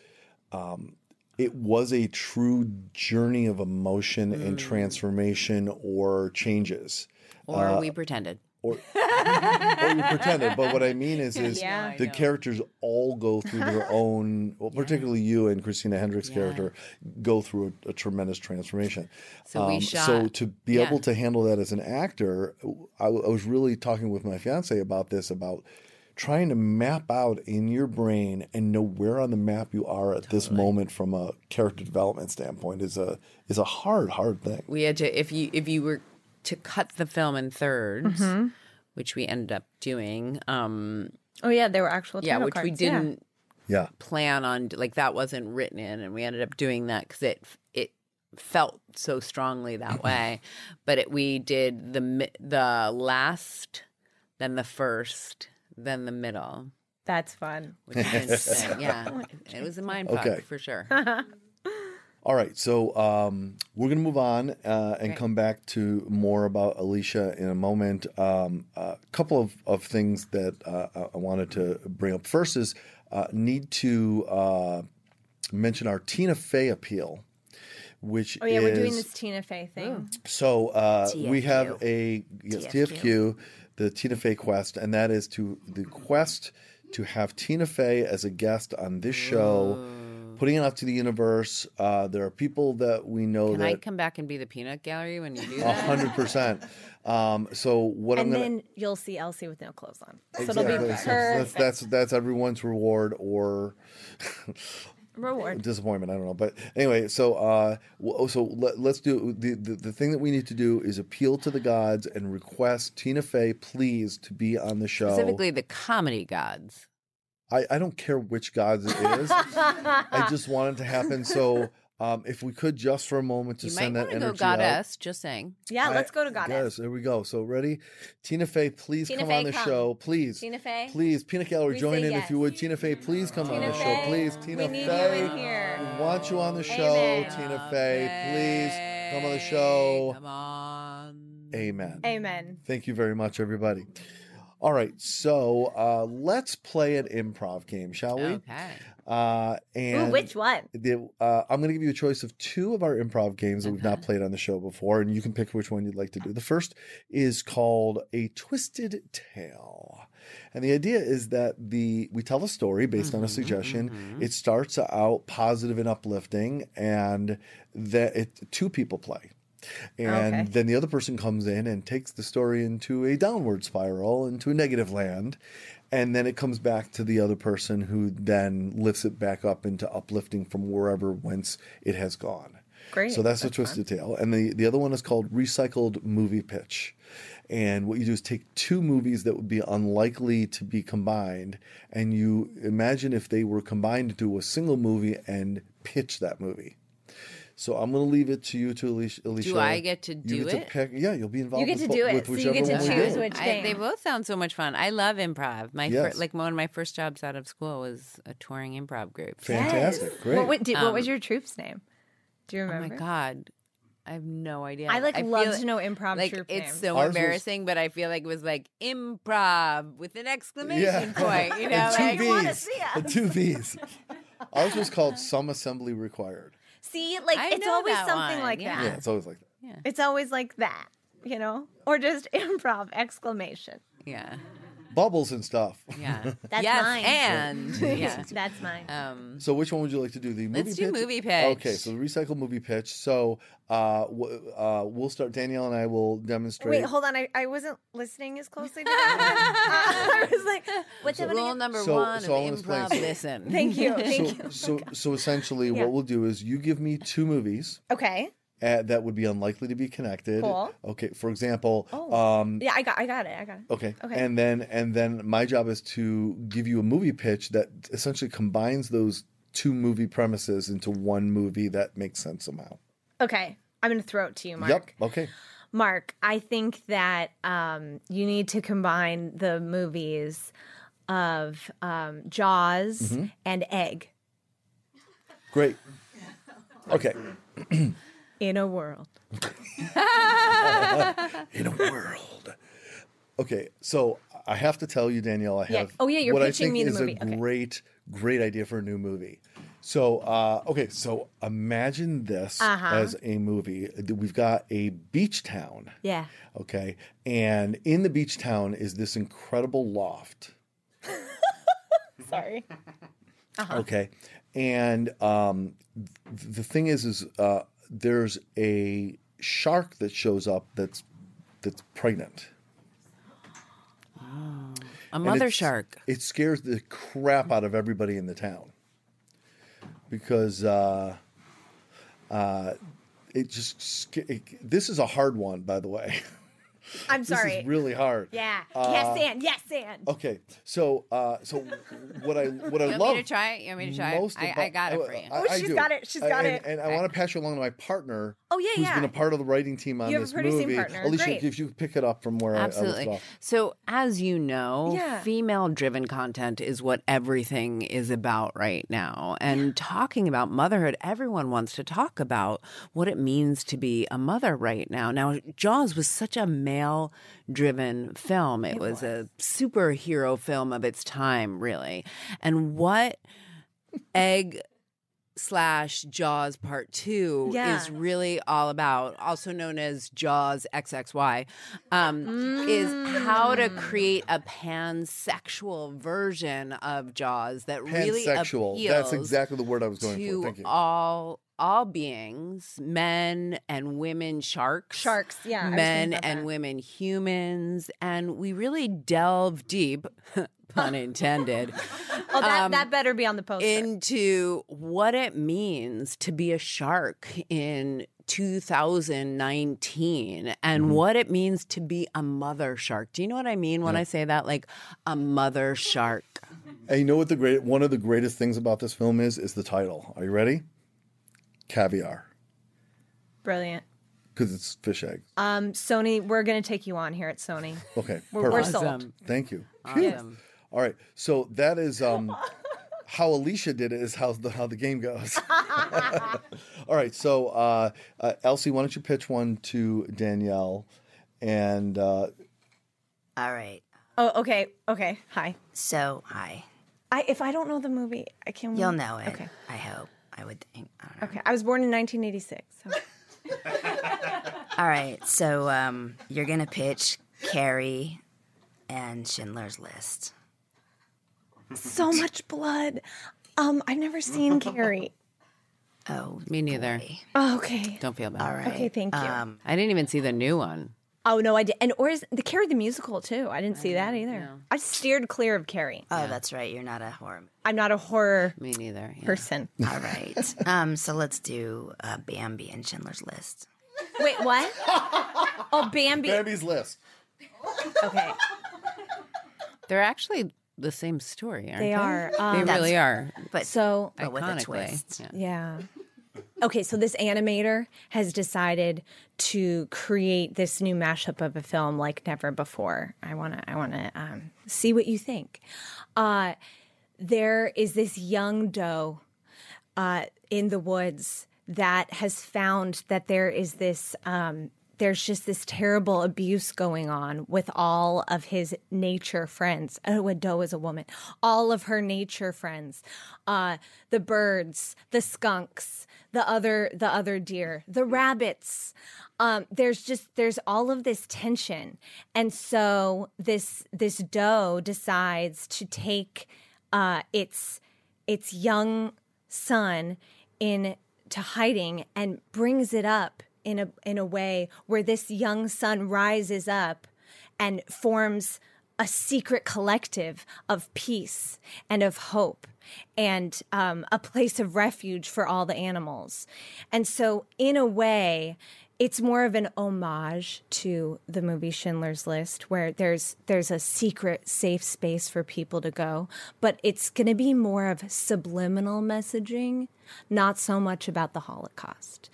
um, it was a true journey of emotion Mm. and transformation or changes. Or Uh, we pretended. Or, or you pretended, but what I mean is, is Yeah. the characters all go through their own. Well, particularly you and Christina Hendricks' character go through a, a tremendous transformation. So we um, So to be yeah. able to handle that as an actor, I, I was really talking with my fiance about this about trying to map out in your brain and know where on the map you are at this moment from a character development standpoint is a is a hard hard thing. We had to if you if you were to cut the film in 3rds Mm-hmm. which we ended up doing. Um, Oh yeah, there were actual yeah, which we cards, yeah. didn't Yeah. plan on like that wasn't written in and we ended up doing that because it it felt so strongly that way but it, we did the the last then the first then the middle That's fun. which is yeah it was a mind fuck Okay. for sure All right, so um, we're going to move on uh, and come back to more about Alysia in a moment. Um, a couple of, of things that uh, I- I wanted to bring up. First is uh, need to uh, mention our Tina Fey appeal, which Oh yeah, is we're doing this Tina Fey thing. so uh, we have a yes, TFQ. TFQ, the Tina Fey quest, and that is to the quest to have Tina Fey as a guest on this show, putting it out to the universe. Uh, there are people that we know can i come back and be the peanut gallery when you do a that hundred percent. Um, so what And I'm gonna then you'll see Elsie with no clothes on. So it'll be so that's, that's that's everyone's reward or Reward. disappointment. I don't know, but anyway. So, uh, so let, let's do the, the the thing that we need to do is appeal to the gods and request Tina Fey, please, to be on the show. specifically the comedy gods I, I don't care which gods it is. I just want it to happen. So, um, if we could just for a moment to you might send that want to go energy out. goddess just saying Yeah, let's go to Goddess. Yes, there we go. So ready, Tina Fey, please Tina come Fey, on the come. show, please. Tina Fey. Please, Peanut Gallery, join say in if you would. Tina Fey, please come on Tina the show, please. Tina we need Fey, you in here. we want you on the show. Amen. Tina Fey, please come on the show. come on Amen. Amen. Thank you very much, everybody. All right, so uh, let's play an improv game, shall we? okay Uh, and Ooh, which one? the, uh, I'm going to give you a choice of two of our improv games that we've not played on the show before, and you can pick which one you'd like to do. The first is called A Twisted Tale. And the idea is that the we tell a story based on a suggestion. It starts out positive and uplifting, and that it, two people play. And Okay. then the other person comes in and takes the story into a downward spiral, into a negative land. And then it comes back to the other person who then lifts it back up into uplifting from wherever whence it has gone. Great. So that's a twisted tale. And the, the other one is called recycled movie pitch. And what you do is take two movies that would be unlikely to be combined, and you imagine if they were combined into a single movie and pitch that movie. So I'm going to leave it to you, to Alysia. Alysia. I get to You do get it? To pick, yeah, you'll be involved. You get with to do bo- it, with so you get to choose do. which I, game. they both sound so much fun. I love improv. My fir- Yes. like one of my first jobs out of school was a touring improv group. Fantastic, Yes. great. What, what, did, what was Um, your troop's name? Do you Oh remember? my god, I have no idea. I like feel love like- to know improv Like troop it's names. so Ours was- embarrassing, but I feel like it was like improv with an exclamation Yeah. point. You know, And two like, you wanna V's. see And two V's. Ours was called Some Assembly Required. See, like I it's always something one, like yeah. that. Yeah, it's always like that. Yeah. It's always like that, you know, or just improv exclamation. yeah, Bubbles and stuff. yeah. That's yes, mine. and yeah. That's mine. Um, So which one would you like to do? The movie Let's pitch? do movie pitch. Okay, so the recycle movie pitch. So uh, w- uh, we'll start. Danielle and I will demonstrate. Wait, hold on. I, I wasn't listening as closely. To that. I was like, what's that one rule number So- one so I'm of improv: explain. listen. Thank you. Thank so, you. so, so essentially, Yeah. what we'll do is you give me two movies Okay. Uh, that would be unlikely to be connected. Cool. Okay, for example, Oh. um, Yeah, I got I got it. I got it. Okay. Okay. And then and then my job is to give you a movie pitch that essentially combines those two movie premises into one movie that makes sense somehow. Okay. I'm going to throw it to you, Marc. Yep. Okay. Marc, I think that um, you need to combine the movies of um, Jaws Mm-hmm. and Egg Great. Okay. in a world. In a world. Okay, so I have to tell you, Danielle, I Yeah. have Oh, yeah, you're what I think me the is movie. a Okay. great, great idea for a new movie. So, uh, okay, so imagine this Uh-huh. as a movie. We've got a beach town. Yeah. Okay. And in the beach town is this incredible loft. Sorry. Okay. And um, th- the thing is, is uh, there's a shark that shows up that's that's pregnant. A mother shark. It scares the crap out of everybody in the town because uh, uh, it just it, this is a hard one, by the way. I'm this sorry. is really hard. yeah. Uh, yes, and yes, and. Okay, so uh, so what I what I love. You want love me to try it? You want me to try it? most I, I got it for you. I- Oh, I she's do. got it. She's got and, it. And I want to pass you along to my partner. Oh, yeah, who's yeah. been a part of the writing team on You have a this producing movie. partner. Alysia, Great. if you pick it up from where I- I, Absolutely. So, as you know, Yeah. female driven content is what everything is about right now. And talking about motherhood, everyone wants to talk about what it means to be a mother right now. Now, Jaws was such a male driven film, it, was, a superhero film of its time, really. And what Egg slash Jaws Part Two Yeah. is really all about, also known as Jaws XXY, um, is how to create a pansexual version of Jaws that really Pansexual. appeals That's exactly the word I was going to for. Thank you. all all beings, men and women sharks. Sharks, yeah, Men and that. women humans. And we really delve deep, pun intended, Oh, that, um, that better be on the poster. into what it means to be a shark in 2019 and Mm-hmm. what it means to be a mother shark. Do you know what I mean when I say that? Like a mother shark. And you know what the great one of the greatest things about this film is is the title. Are you ready? Caviar, Brilliant. because it's fish eggs. Um, Sony, we're gonna take you on here at Sony. Okay, We're, we're sold. Awesome. Thank you. Awesome. All right, so that is um, how Alysia did it. Is how the how the game goes. All right, so uh, uh, Elsie, why don't you pitch one to Danielle, and uh, All right. Oh, okay, okay. Hi. So, hi. I if I don't know the movie, I can. You'll know it. Okay. I hope. I would think. I don't know. Okay. I was born in 1986. So. All right. So, um, you're gonna pitch Carrie and Schindler's List. so much blood. Um, I've never seen Carrie. Oh, Me neither. boy. Oh, okay. Don't feel bad. All right. Okay, thank you. Um, I didn't even see the new one. Oh no, I did. And or is the Carrie the musical too? I didn't see that either. I steered clear of Carrie. oh, that's right. You're not a horror. I'm not a horror Me neither. yeah. person. All right. um, so let's do uh, Bambi and Schindler's List. Wait, what? Oh, Bambi. Bambi's list. Okay, They're actually the same story, aren't they? they are. They Um, really are. But so but with a twist. yeah. Yeah. Okay, so this animator has decided to create this new mashup of a film like never before. I want to I want to um, see what you think. Uh, there is this young doe uh, in the woods that has found that there is this um, there's just this terrible abuse going on with all of his nature friends. Oh, a doe is a woman. All of her nature friends, uh, the birds, the skunks, the other the other deer, the rabbits. Um, there's just there's all of this tension, and so this this doe decides to take uh, its its young son in to hiding and brings it up in a in a way where this young son rises up and forms a secret collective of peace and of hope and um, a place of refuge for all the animals. And so, in a way, it's more of an homage to the movie Schindler's List, where there's there's a secret, safe space for people to go, but it's going to be more of subliminal messaging, not so much about the Holocaust.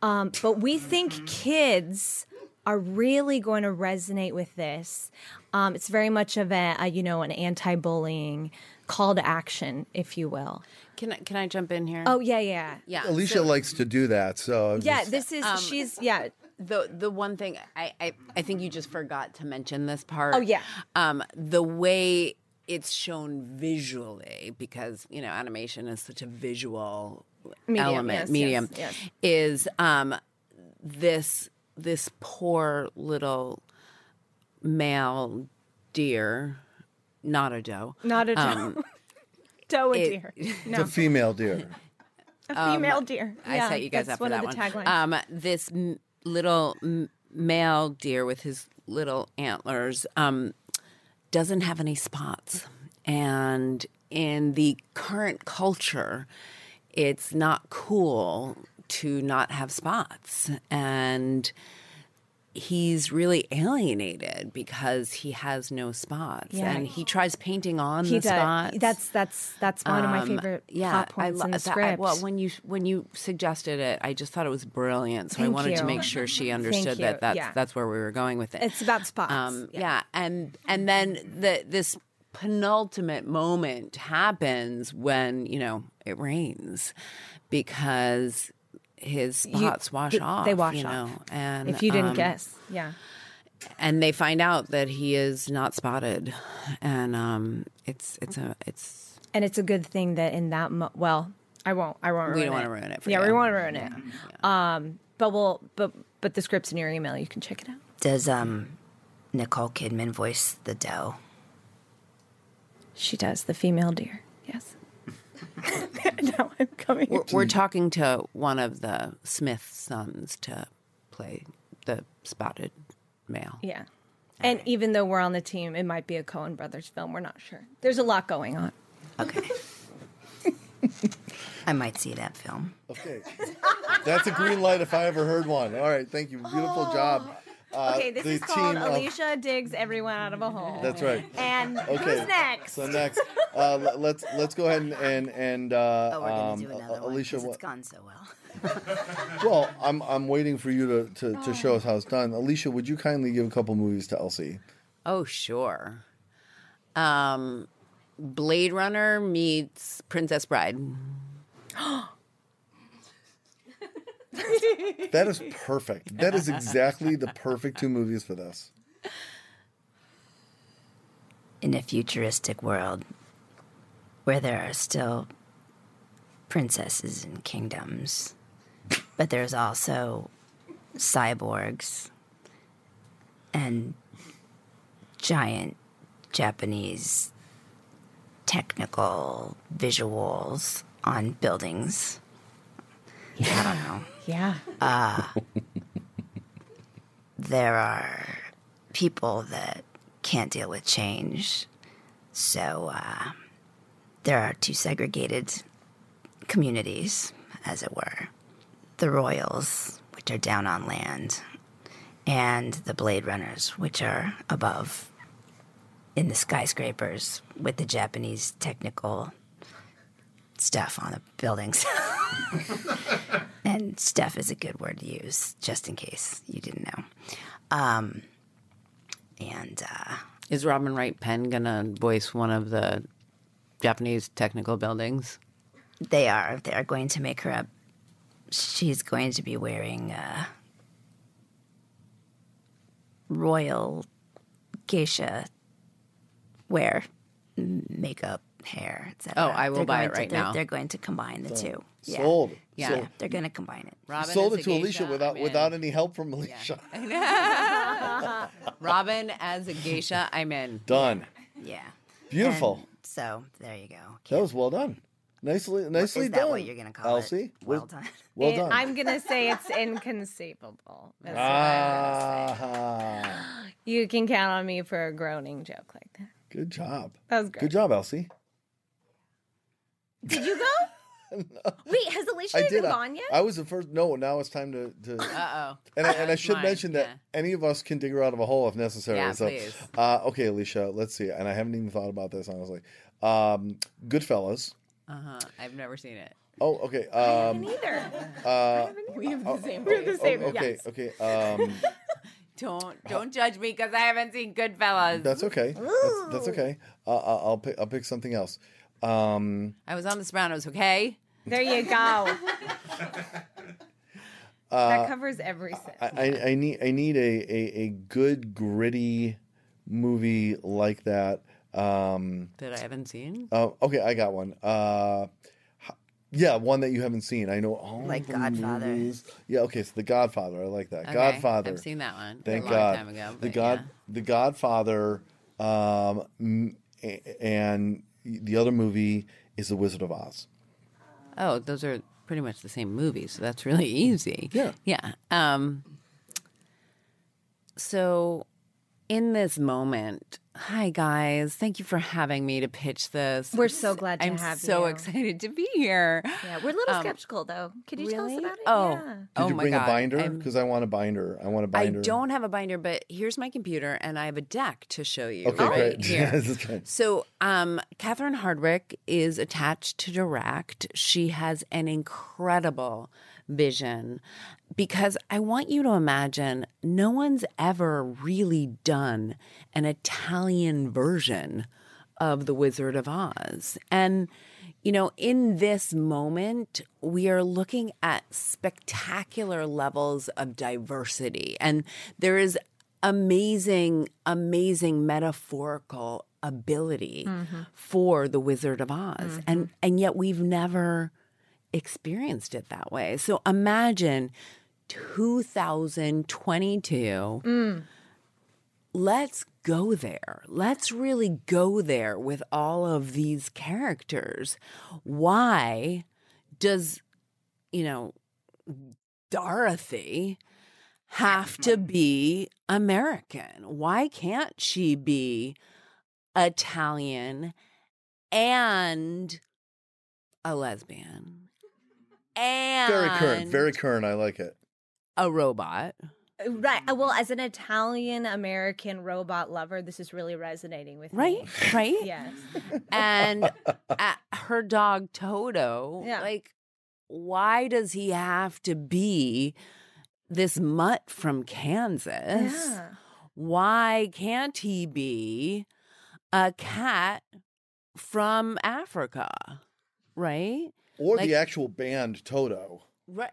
Um, but we think kids are really going to resonate with this. Um, it's very much of a, a you know an anti-bullying call to action, if you will. Can I, can I jump in here? Oh yeah, yeah, yeah. Alysia likes to do that, so I'm yeah. just- This is Um, she's yeah. the the one thing I, I I think you just forgot to mention this part. Oh, yeah. Um, the way it's shown visually, because you know animation is such a visual Medium, element yes, medium, yes, yes. is um this this poor little male deer, not a doe. Not a doe. Um, doe a it- deer. it's No, a female deer. a female deer. I Yeah, set you guys up for one that of the one. taglines. Um, this m- little m- male deer with his little antlers um, doesn't have any spots, and in the current culture, it's not cool to not have spots and he's really alienated because he has no spots Yeah. and he tries painting on He the does. spots That's that's that's one of my Um, favorite yeah, plot points I in lo- the that- I- well, when you when you suggested it, I just thought it was brilliant. So I Thank wanted to make sure she understood that that's Yeah. that's where we were going with it. it's about spots. Um, yeah. and and then the this penultimate moment happens when you know it rains because his spots wash th- off. they wash you off. know, and if you didn't um, guess, yeah. and they find out that he is not spotted, and um, it's it's a it's And it's a good thing that in that mo- well, I won't. I won't. We don't wanna ruin it for yeah, we you. won't ruin it. Um, but we'll but but the script's in your email. You can check it out. Does um Nicole Kidman voice the doe? She does the female deer. Yes. now I'm coming. we're, we're talking to one of the Smith sons to play the spotted male. Yeah. And even though we're on the team, it might be a Coen Brothers film. We're not sure. There's a lot going on. Okay. I might see that film. Okay, that's a green light if I ever heard one. All right, thank you. Beautiful job. Uh, Okay, this the is called team of- Alysia digs everyone out of a hole. That's right. And Okay. who's next? So next, uh, let- let's let's go ahead and and, and uh, Oh, we're gonna um, do another uh, one Alysia. 'cause What, it's gone so well. well, I'm I'm waiting for you to, to, to show us how it's done. Alysia, would you kindly give a couple movies to Elsie? Oh, sure. Um, Blade Runner meets Princess Bride. That is perfect. That is exactly the perfect two movies for this. In a futuristic world where there are still princesses and kingdoms, but there's also cyborgs and giant Japanese technical visuals on buildings. I don't know. yeah. there are people that can't deal with change. So uh, there are two segregated communities, as it were the Royals, which are down on land, and the Blade Runners, which are above in the skyscrapers with the Japanese technical stuff on the buildings. and stuff is a good word to use, just in case you didn't know. Um, and uh, Is Robin Wright Penn gonna voice one of the Japanese technical buildings? they are they are going to make her up. She's going to be wearing uh, royal geisha wear, makeup, hair, etc. Oh, I will They're buy going it to- right they're, now. They're going to combine the two. Yeah. Sold. Yeah. Sold. Yeah, they're going to combine it. Robin Sold it to a Alysia geisha, without I'm in. without any help from Alysia. Robin as a geisha. I'm in. Done. Yeah. Beautiful. And so there you go. That was well done. Nicely, nicely Is that done. what you're going to call Elsie? it? Well done. Well It- done. I'm gonna say it's inconceivable. That's what I'm gonna ah, say. You can count on me for a groaning joke like that. good job. That was great. Good job, Elsie. Did you go? Wait, has Alysia I even did. I, gone yet? I was the first. No, now it's time to. to Uh oh. and I, and I should mine, mention that yeah. any of us can dig her out of a hole if necessary. Yeah, so, please. Uh, okay, Alysia, let's see. And I haven't even thought about this honestly. Um, Goodfellas. Uh huh. I've never seen it. Oh, okay. I Um, haven't either. uh, We have the same. We have the oh, same. okay, yes. okay. Um, Don't don't judge me because I haven't seen Goodfellas. that's okay. That's, that's okay. Uh, I'll I'll pick. I'll pick something else. Um, I was on The Sopranos. Okay. There you go. that covers every sin. I, I, I need I need a, a, a good gritty movie like that. Um, That I haven't seen. uh, okay, I got one. Uh, yeah, one that you haven't seen. I know all Like the Godfather. movies. Yeah, okay, so The Godfather. I like that. Okay, Godfather. I've seen that one. Thank a long God. time ago. the God, yeah. The Godfather, um, m- a- and the other movie is The Wizard of Oz. Oh, those are pretty much the same movie, so that's really easy. Yeah. Yeah. Um, so in this moment, Hi guys, thank you for having me to pitch this. We're so glad to have. I'm have so you. excited to be here. Yeah, we're a little Um, skeptical though. Could you tell us about it? Oh. Yeah. Did oh you my bring God, a binder? Because I want a binder. I want a binder. I don't have a binder, but here's my computer, and I have a deck to show you. Okay, right great. Here. That's great. So, um, Catherine Hardwicke is attached to direct. She has an incredible vision because I want you to imagine no one's ever really done an Italian version of The Wizard of Oz. And, you know, in this moment, we are looking at spectacular levels of diversity. And there is amazing, amazing metaphorical ability mm-hmm. for the Wizard of Oz. Mm-hmm. And and yet we've never experienced it that way. So imagine 2022 mm. let's go there. Let's really go there with all of these characters. Why does, you know, Dorothy have to mm-hmm. be American? Why can't she be Italian and a lesbian? And Very current. Very current. I like it. a robot. Right. uh, Well, as an Italian American robot lover, this is really resonating with Right? me. Right? Right. yes. and uh, her dog Toto. Yeah. Like, why does he have to be this mutt from Kansas? Yeah. Why can't he be a cat from Africa? Right? Or Like- the actual band Toto. Right.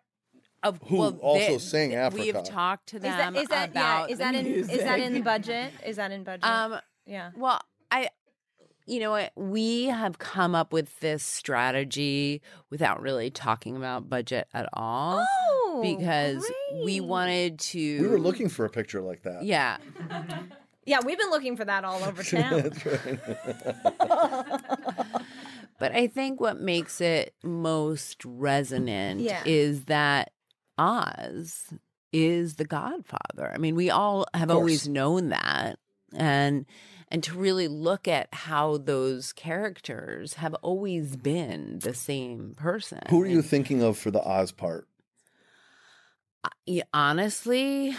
Of, Who well, also they- sing We Africa. have talked to Is them that is that yeah? about Is that in is that in the budget? Is that in budget? Um, yeah. Well, I, you know what? We have come up with this strategy without really talking about budget at all Oh, because we wanted to. We were looking for a picture like that. Yeah. Yeah, we've been looking for that all over town. But I think what makes it most resonant Yeah. is that Oz is the godfather. I mean, we all have always known that. And and to really look at how those characters have always been the same person. Who are you thinking of for the Oz part? Honestly,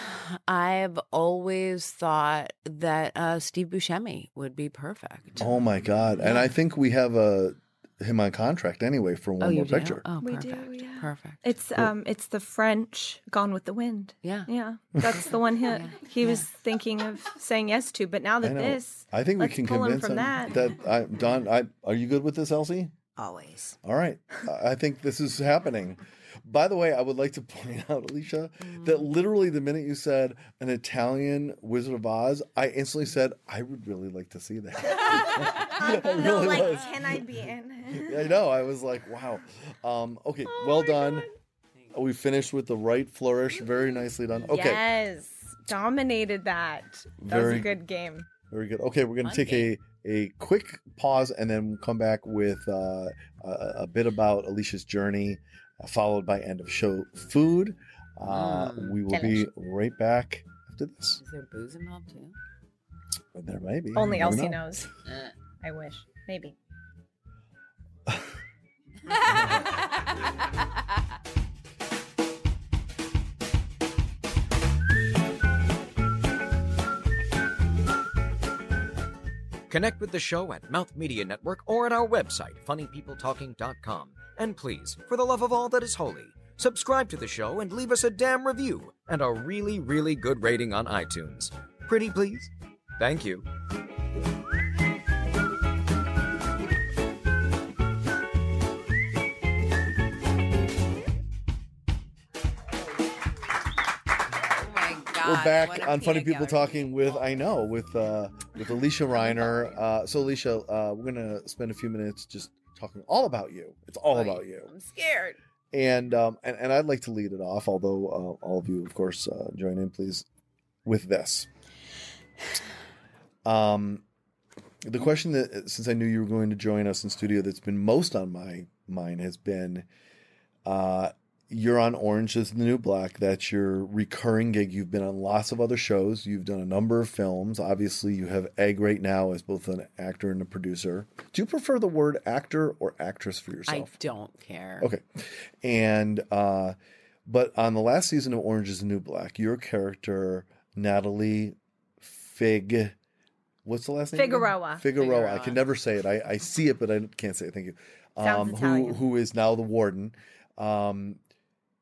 I've always thought that uh, Steve Buscemi would be perfect. Oh my God! And I think we have a him on contract anyway for one Oh, more do? picture. Oh, We do, perfect. yeah. Perfect. It's um it's the French Gone with the Wind. Yeah. Yeah. That's the one he he was thinking of saying yes to, but now that know. this I think we can pull him convince from him that. I, Don, I, are you good with this, Elsie? Always. All right. I- I think this is happening. By the way, I would like to point out, Alysia, that literally the minute you said an Italian Wizard of Oz, I instantly said, I would really like to see that. I no, really like was. can I be in? I know. I was like, wow. Um, okay, Oh well done. We finished with the right flourish. Very nicely done. Okay, Yes. Dominated that. That was Very- a good game. very good. Okay, we're going to Fun take a, a quick pause and then come back with uh, a, a bit about Alysia's journey, followed by end of show food. Uh, Mm, we will be right back after this. Is there booze involved too? There may be. Only Elsie know. knows. I wish. Maybe. Connect with the show at Mouth Media Network or at our website, funnypeopletalking.com. And please, for the love of all that is holy, subscribe to the show and leave us a damn review and a really, really good rating on iTunes. Pretty please? Thank you. We're back on Funny People. Talking with I know with uh, with Alysia Reiner. Uh, so Alysia, uh, we're gonna spend a few minutes just talking all about you. It's all about you. I'm scared. and um, and, and I'd like to lead it off, although uh, all of you, of course, uh, join in, please, with this. Um, the question that since I knew you were going to join us in studio, that's been most on my mind has been, uh, you're on Orange is the New Black. That's your recurring gig. You've been on lots of other shows. You've done a number of films. Obviously, you have Egg right now as both an actor and a producer. Do you prefer the word actor or actress for yourself? I don't care. Okay. And uh but on the last season of Orange is the New Black, your character Natalie Fig what's the last name? again? Figueroa. Figueroa. I can never say it. I, I see it but I can't say it. Thank you. Sounds who Italian. who is now the warden um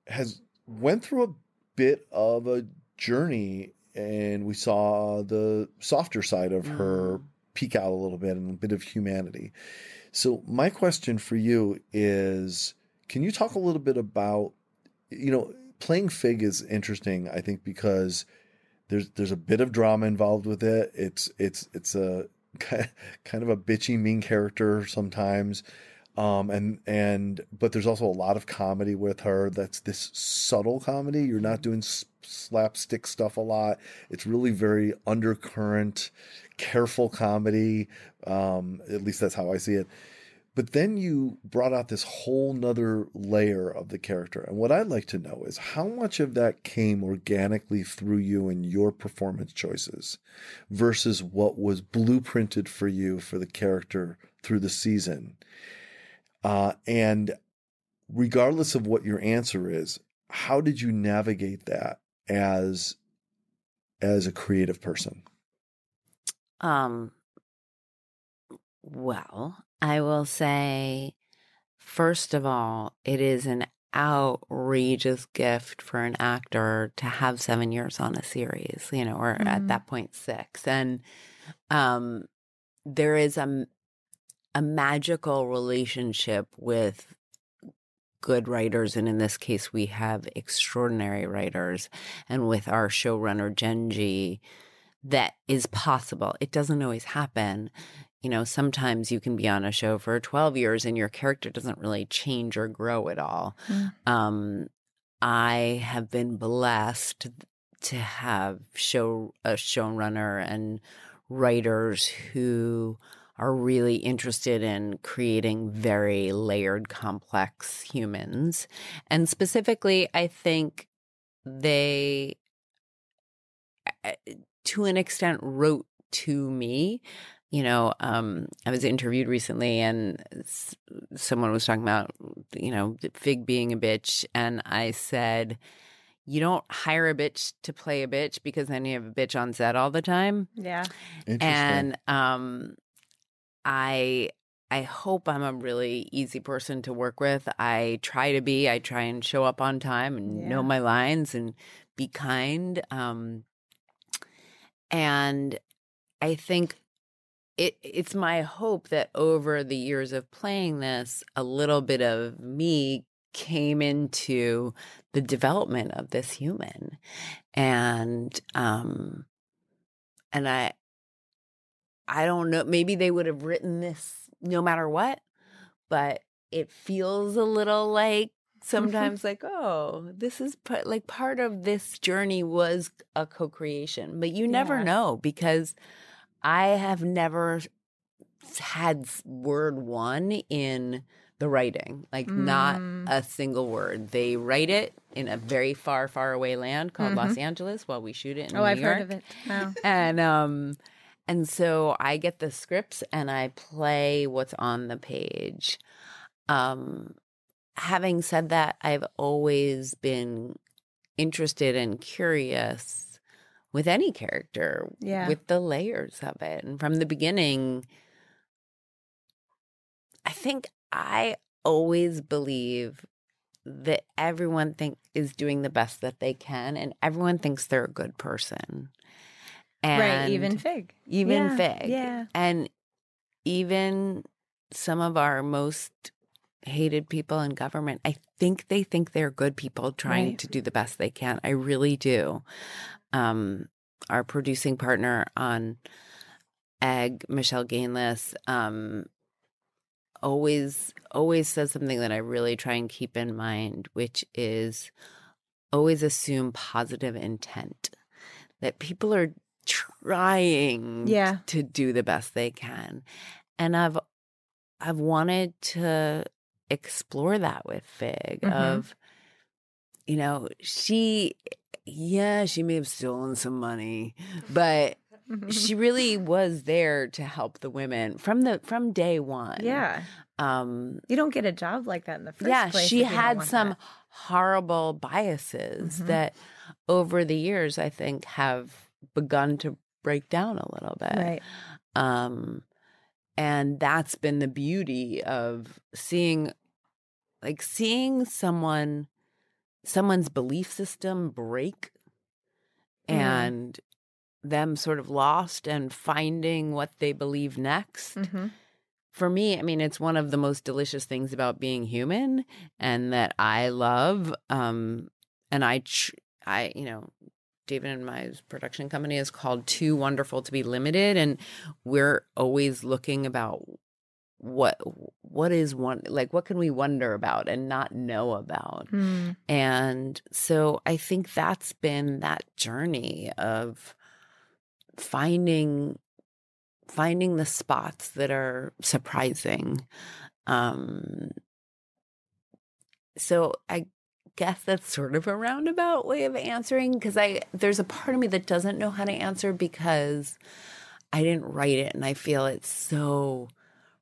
has went through a bit of a journey and we saw the softer side of her Mm. peek out a little bit and a bit of humanity. So my question for you is can you talk a little bit about you know playing Fig is interesting I think because there's there's a bit of drama involved with it. It's it's it's a kind of a bitchy mean character sometimes um and and but there's also a lot of comedy with her that's this subtle comedy. You're not doing s- slapstick stuff a lot. It's really very undercurrent careful comedy um at least that's how i see it. But then you brought out this whole nother layer of the character. And what i'd like to know is how much of that came organically through you and your performance choices versus what was blueprinted for you for the character through the season uh, and regardless of what your answer is, how did you navigate that as as a creative person? Um, well, I will say, first of all, it is an outrageous gift for an actor to have seven years on a series, you know, or at Mhm. that point six. And um, there is a, a magical relationship with good writers. And in this case, we have extraordinary writers. And with our showrunner, Jenji, that is possible. It doesn't always happen. You know, sometimes you can be on a show for 12 years and your character doesn't really change or grow at all. Mm. Um, I have been blessed to have show a showrunner and writers who are really interested in creating very layered, complex humans. And specifically, I think they to an extent wrote to me you know um i was interviewed recently and s- someone was talking about you know fig being a bitch and i said you don't hire a bitch to play a bitch because then you have a bitch on set all the time Yeah. Interesting. and um i i hope i'm a really easy person to work with. I try to be i try and show up on time and know my lines and be kind um and i think it it's my hope that over the years of playing this a little bit of me came into the development of this human. And um and i i don't know maybe they would have written this no matter what but it feels a little like sometimes like oh this is part, like part of this journey was a co-creation but you never Yeah. know because i have never had word one in the writing like not Mm. a single word they write it in a very far far away land called los angeles while we shoot it in Oh, New I've heard of it. Wow. and um and so i get the scripts and i play what's on the page. Um having said that i've always been interested and curious with any character Yeah. with the layers of it. And from the beginning i think i always believe that everyone think is doing the best that they can and everyone thinks they're a good person and right. Even Fig. even Yeah, fig yeah. and even some of our most hated people in government i think they think they're good people trying Right. to do the best they can i really do um our producing partner on egg michelle ganeless um always always says something that i really try and keep in mind which is always assume positive intent that people are trying Yeah. to do the best they can and i've i've wanted to explore that with fig Mhm. of you know, she, yeah, she may have stolen some money, but she really was there to help the women from the from day one. Yeah. Um, You don't get a job like that in the first yeah, place. she you don't had some that. horrible biases Mhm. that over the years I think have begun to break down a little bit. Right. Um and that's been the beauty of seeing like seeing someone someone's belief system break Mm. and them sort of lost and finding what they believe next hmm for me, I mean, it's one of the most delicious things about being human and that I love. Um, and I, tr- I, you know, David and my production company is called Too Wonderful to Be Limited. And we're always looking about what, what is one, like, what can we wonder about and not know about? Mm. And so I think that's been that journey of finding finding the spots that are surprising. Um so I guess that's sort of a roundabout way of answering because I there's a part of me that doesn't know how to answer because I didn't write it and I feel it's so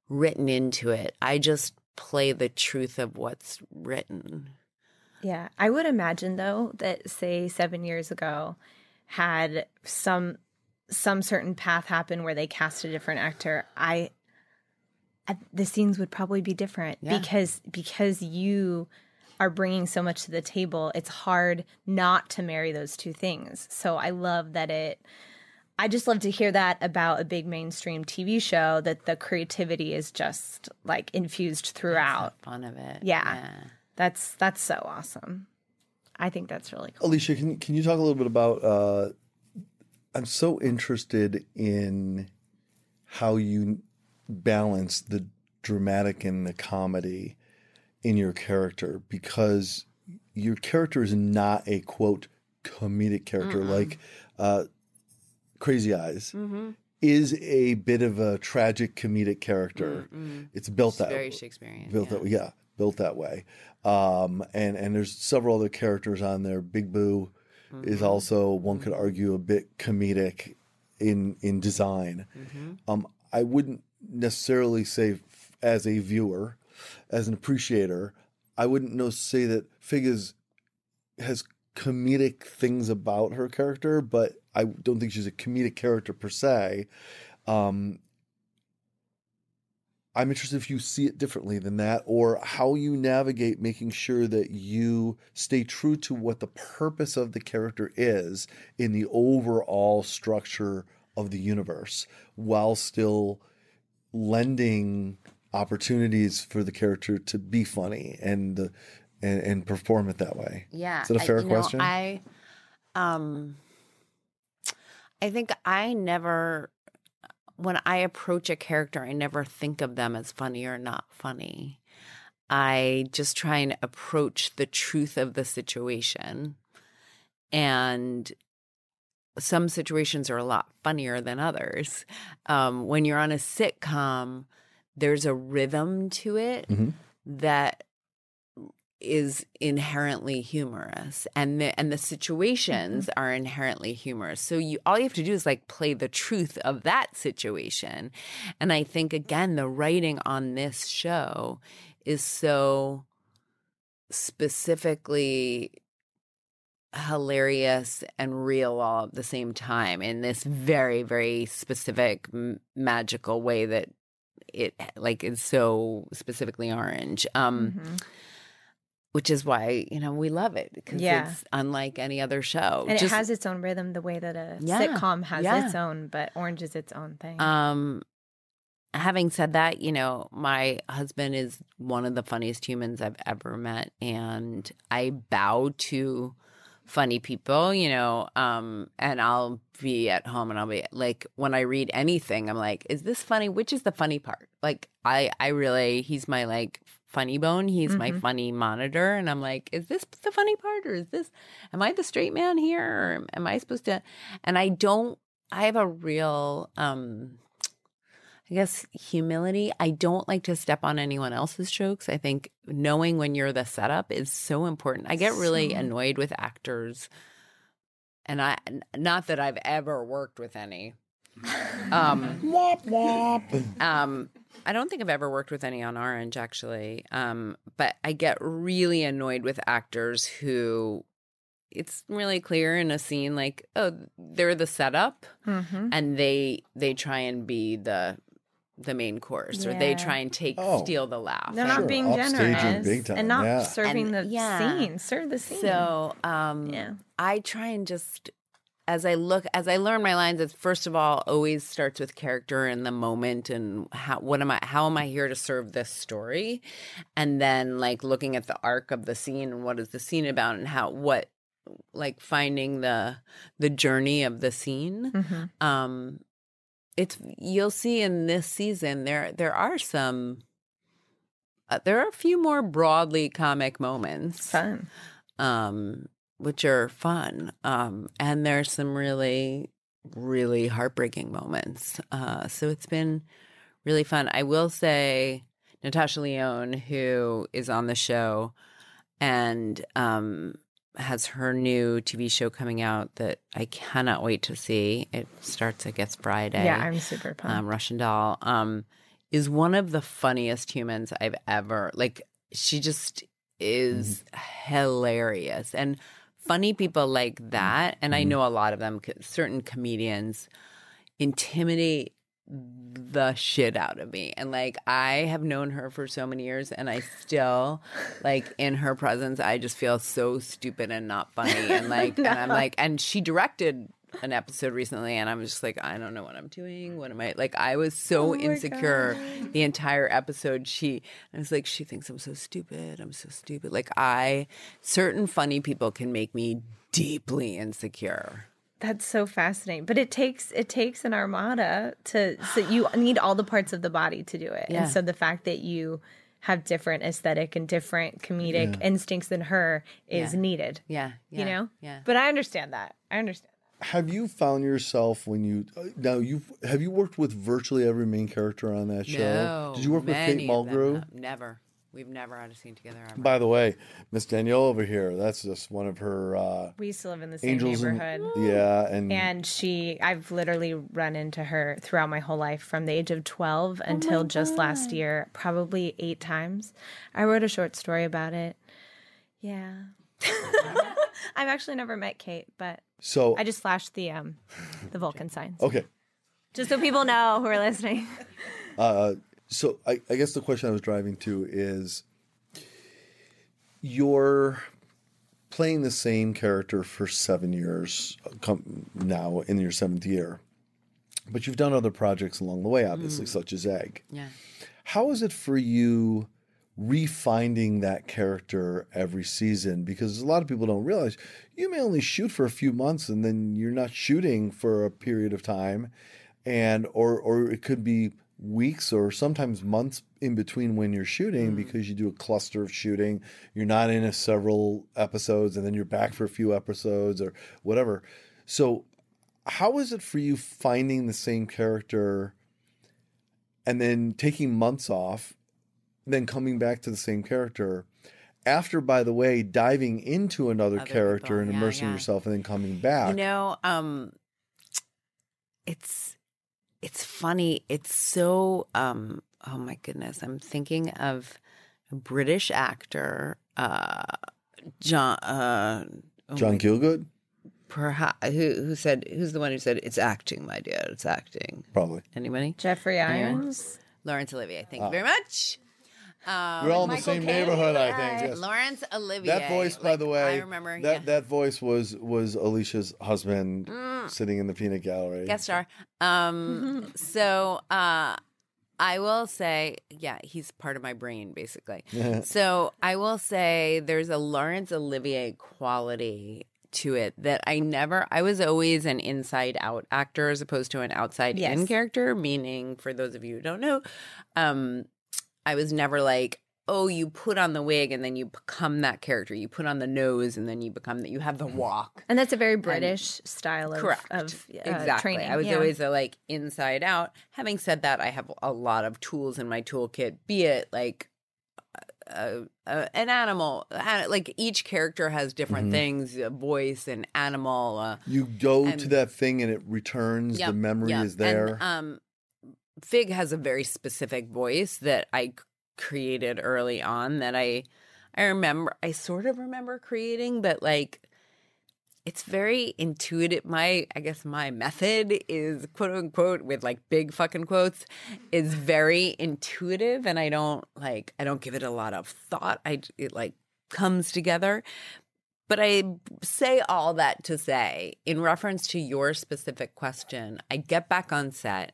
written into it. I just play the truth of what's written. Yeah. I would imagine though that say 7 years ago had some some certain path happen where they cast a different actor. I the scenes would probably be different Yeah. because because you are bringing so much to the table. It's hard not to marry those two things. So I love that it I just love to hear that about a big mainstream TV show that the creativity is just like infused throughout. the fun of it. Yeah. That's that's so awesome. I think that's really cool. Alysia, can can you talk a little bit about? Uh, I'm so interested in how you balance the dramatic and the comedy in your character because your character is not a quote comedic character like uh, Crazy Eyes Mm-hmm. is a bit of a tragic comedic character. It's built that very Shakespearean. built yeah. that yeah built that way um and and there's several other characters on there big boo Mm-hmm. is also one could argue a bit comedic in in design Mm-hmm. um i wouldn't necessarily say f- as a viewer as an appreciator i wouldn't know say that fig is has comedic things about her character but i don't think she's a comedic character per se. Um I'm interested if you see it differently than that, or how you navigate making sure that you stay true to what the purpose of the character is in the overall structure of the universe, while still lending opportunities for the character to be funny and the and, and perform it that way. Yeah. Is that a fair know, question? I um I think I never when I approach a character, I never think of them as funny or not funny. I just try and approach the truth of the situation. And some situations are a lot funnier than others. Um, when you're on a sitcom, there's a rhythm to it Mhm. that is inherently humorous and the and the situations are inherently humorous. So you all you have to do is like play the truth of that situation. And i think again the writing on this show is so specifically hilarious and real all at the same time in this very very specific m- magical way that it like is so specifically orange um Mhm. which is why you know we love it because Yeah. it's unlike any other show And Just, it has its own rhythm the way that a Yeah, sitcom has yeah. its own, but Orange is its own thing. um having said that you know my husband is one of the funniest humans i've ever met and i bow to funny people you know um and i'll be at home and i'll be like when i read anything i'm like is this funny which is the funny part like i i really he's my like funny bone he's my Mhm. funny monitor and i'm like is this the funny part or is this am i the straight man here or am i supposed to and i don't i have a real um I guess humility. I don't like to step on anyone else's jokes. I think knowing when you're the setup is so important. I get really annoyed with actors, and I not that I've ever worked with any. Um, wop, womp. um, I don't think I've ever worked with any on Orange actually. Um, but I get really annoyed with actors who it's really clear in a scene like oh they're the setup Mhm. and they they try and be the the main course or they try and take Oh. steal the laugh. They're And not being upstaging generous big time, and not yeah. serving And- the yeah. scene. Serve the scene. So um Yeah. I try and just as I look as I learn my lines, it first of all always starts with character and the moment and how what am I how am I here to serve this story? And then like looking at the arc of the scene and what is the scene about and how what like finding the the journey of the scene. Mhm. Um it's you'll see in this season there there are some uh, there are a few more broadly comic moments fun. um, which are fun. Um, and there's some really, really heartbreaking moments. Uh, so it's been really fun. I will say, Natasha Lyonne, who is on the show and um, has her new TV show coming out that I cannot wait to see. It starts, I guess, Friday Yeah, I'm super pumped. um, Russian doll, um, is one of the funniest humans I've ever like. She just is hilarious and funny people like mm-hmm. that. And I mm-hmm. know a lot of them. Certain comedians intimidate the shit out of me and like i have known her for so many years and i still like in her presence i just feel so stupid and not funny and like and i'm like and she directed an episode recently and i'm just like i don't know what i'm doing what am i like i was so oh insecure the entire episode she i was like she thinks i'm so stupid i'm so stupid like i certain funny people can make me deeply insecure That's so fascinating. But it takes it takes an armada to so you need all the parts of the body to do it. Yeah. And so the fact that you have different aesthetic and different comedic instincts than her is Yeah. needed. yeah, You know? yeah But I understand that. I understand. Have you found yourself when you uh, now you have you worked with virtually every main character on that show? No, Did you work with Kate Mulgrew? Never. We've never had a scene together ever. By the way, Miss Danielle over here, that's just one of her uh, We used to live in the same angels. in- neighborhood. yeah, and, And she, I've literally run into her throughout my whole life from the age of 12 until just last year, probably eight times. I wrote a short story about it. Yeah. I've actually never met Kate, but so I just flashed the um the Vulcan signs. okay. Just so people know who are listening. Uh, so I, I guess the question I was driving to is you're playing the same character for seven years uh, come now in your seventh year, but you've done other projects along the way, obviously, such as Egg. yeah. How is it for you refinding that character every season? Because a lot of people don't realize you may only shoot for a few months and then you're not shooting for a period of time, and or or it could be weeks or sometimes months in between when you're shooting hmm. because you do a cluster of shooting. You're not in a several episodes and then you're back for a few episodes or whatever. So, how is it for you finding the same character? and then taking months off, then coming back to the same character. After, by the way, diving into another Other character people, and yeah, immersing yeah. yourself and then coming back. You know, um it's it's funny. It's so um oh my goodness. I'm thinking of a British actor, uh John uh oh John my- Gielgud, perhaps who who said who's the one who said it's acting, my dear, it's acting. probably. Anybody? Jeffrey Irons. Laurence Olivier. Thank you very much. Um, We're all in the same Caine. neighborhood, I think. Yes. Laurence Olivier. That voice, by like, the way, I remember. that yeah. that voice was was Alysia's husband sitting in the peanut gallery. guest star. Um, so uh, I will say, yeah, he's part of my brain basically. so I will say there's a Laurence Olivier quality to it that I never. I was always an inside out actor as opposed to an outside in character. Meaning, for those of you who don't know, um, I was never like. oh, you put on the wig and then you become that character. You put on the nose and then you become that. You have the walk. And that's a very British style of, Correct. of uh, exactly. training. I was yeah. always a like inside out. Having said that, I have a lot of tools in my toolkit. Be it like uh, uh, an animal, uh, like each character has different Mm-hmm. things, a voice, an animal. Uh, You go to that thing and it returns. Yep, the memory yep. is there. And, um, Fig has a very specific voice that I created early on that I I remember I sort of remember creating, but like it's very intuitive. My I guess my method is quote unquote with like big fucking quotes is very intuitive and I don't like I don't give it a lot of thought. I it like comes together. But I say all that to say, in reference to your specific question, I get back on set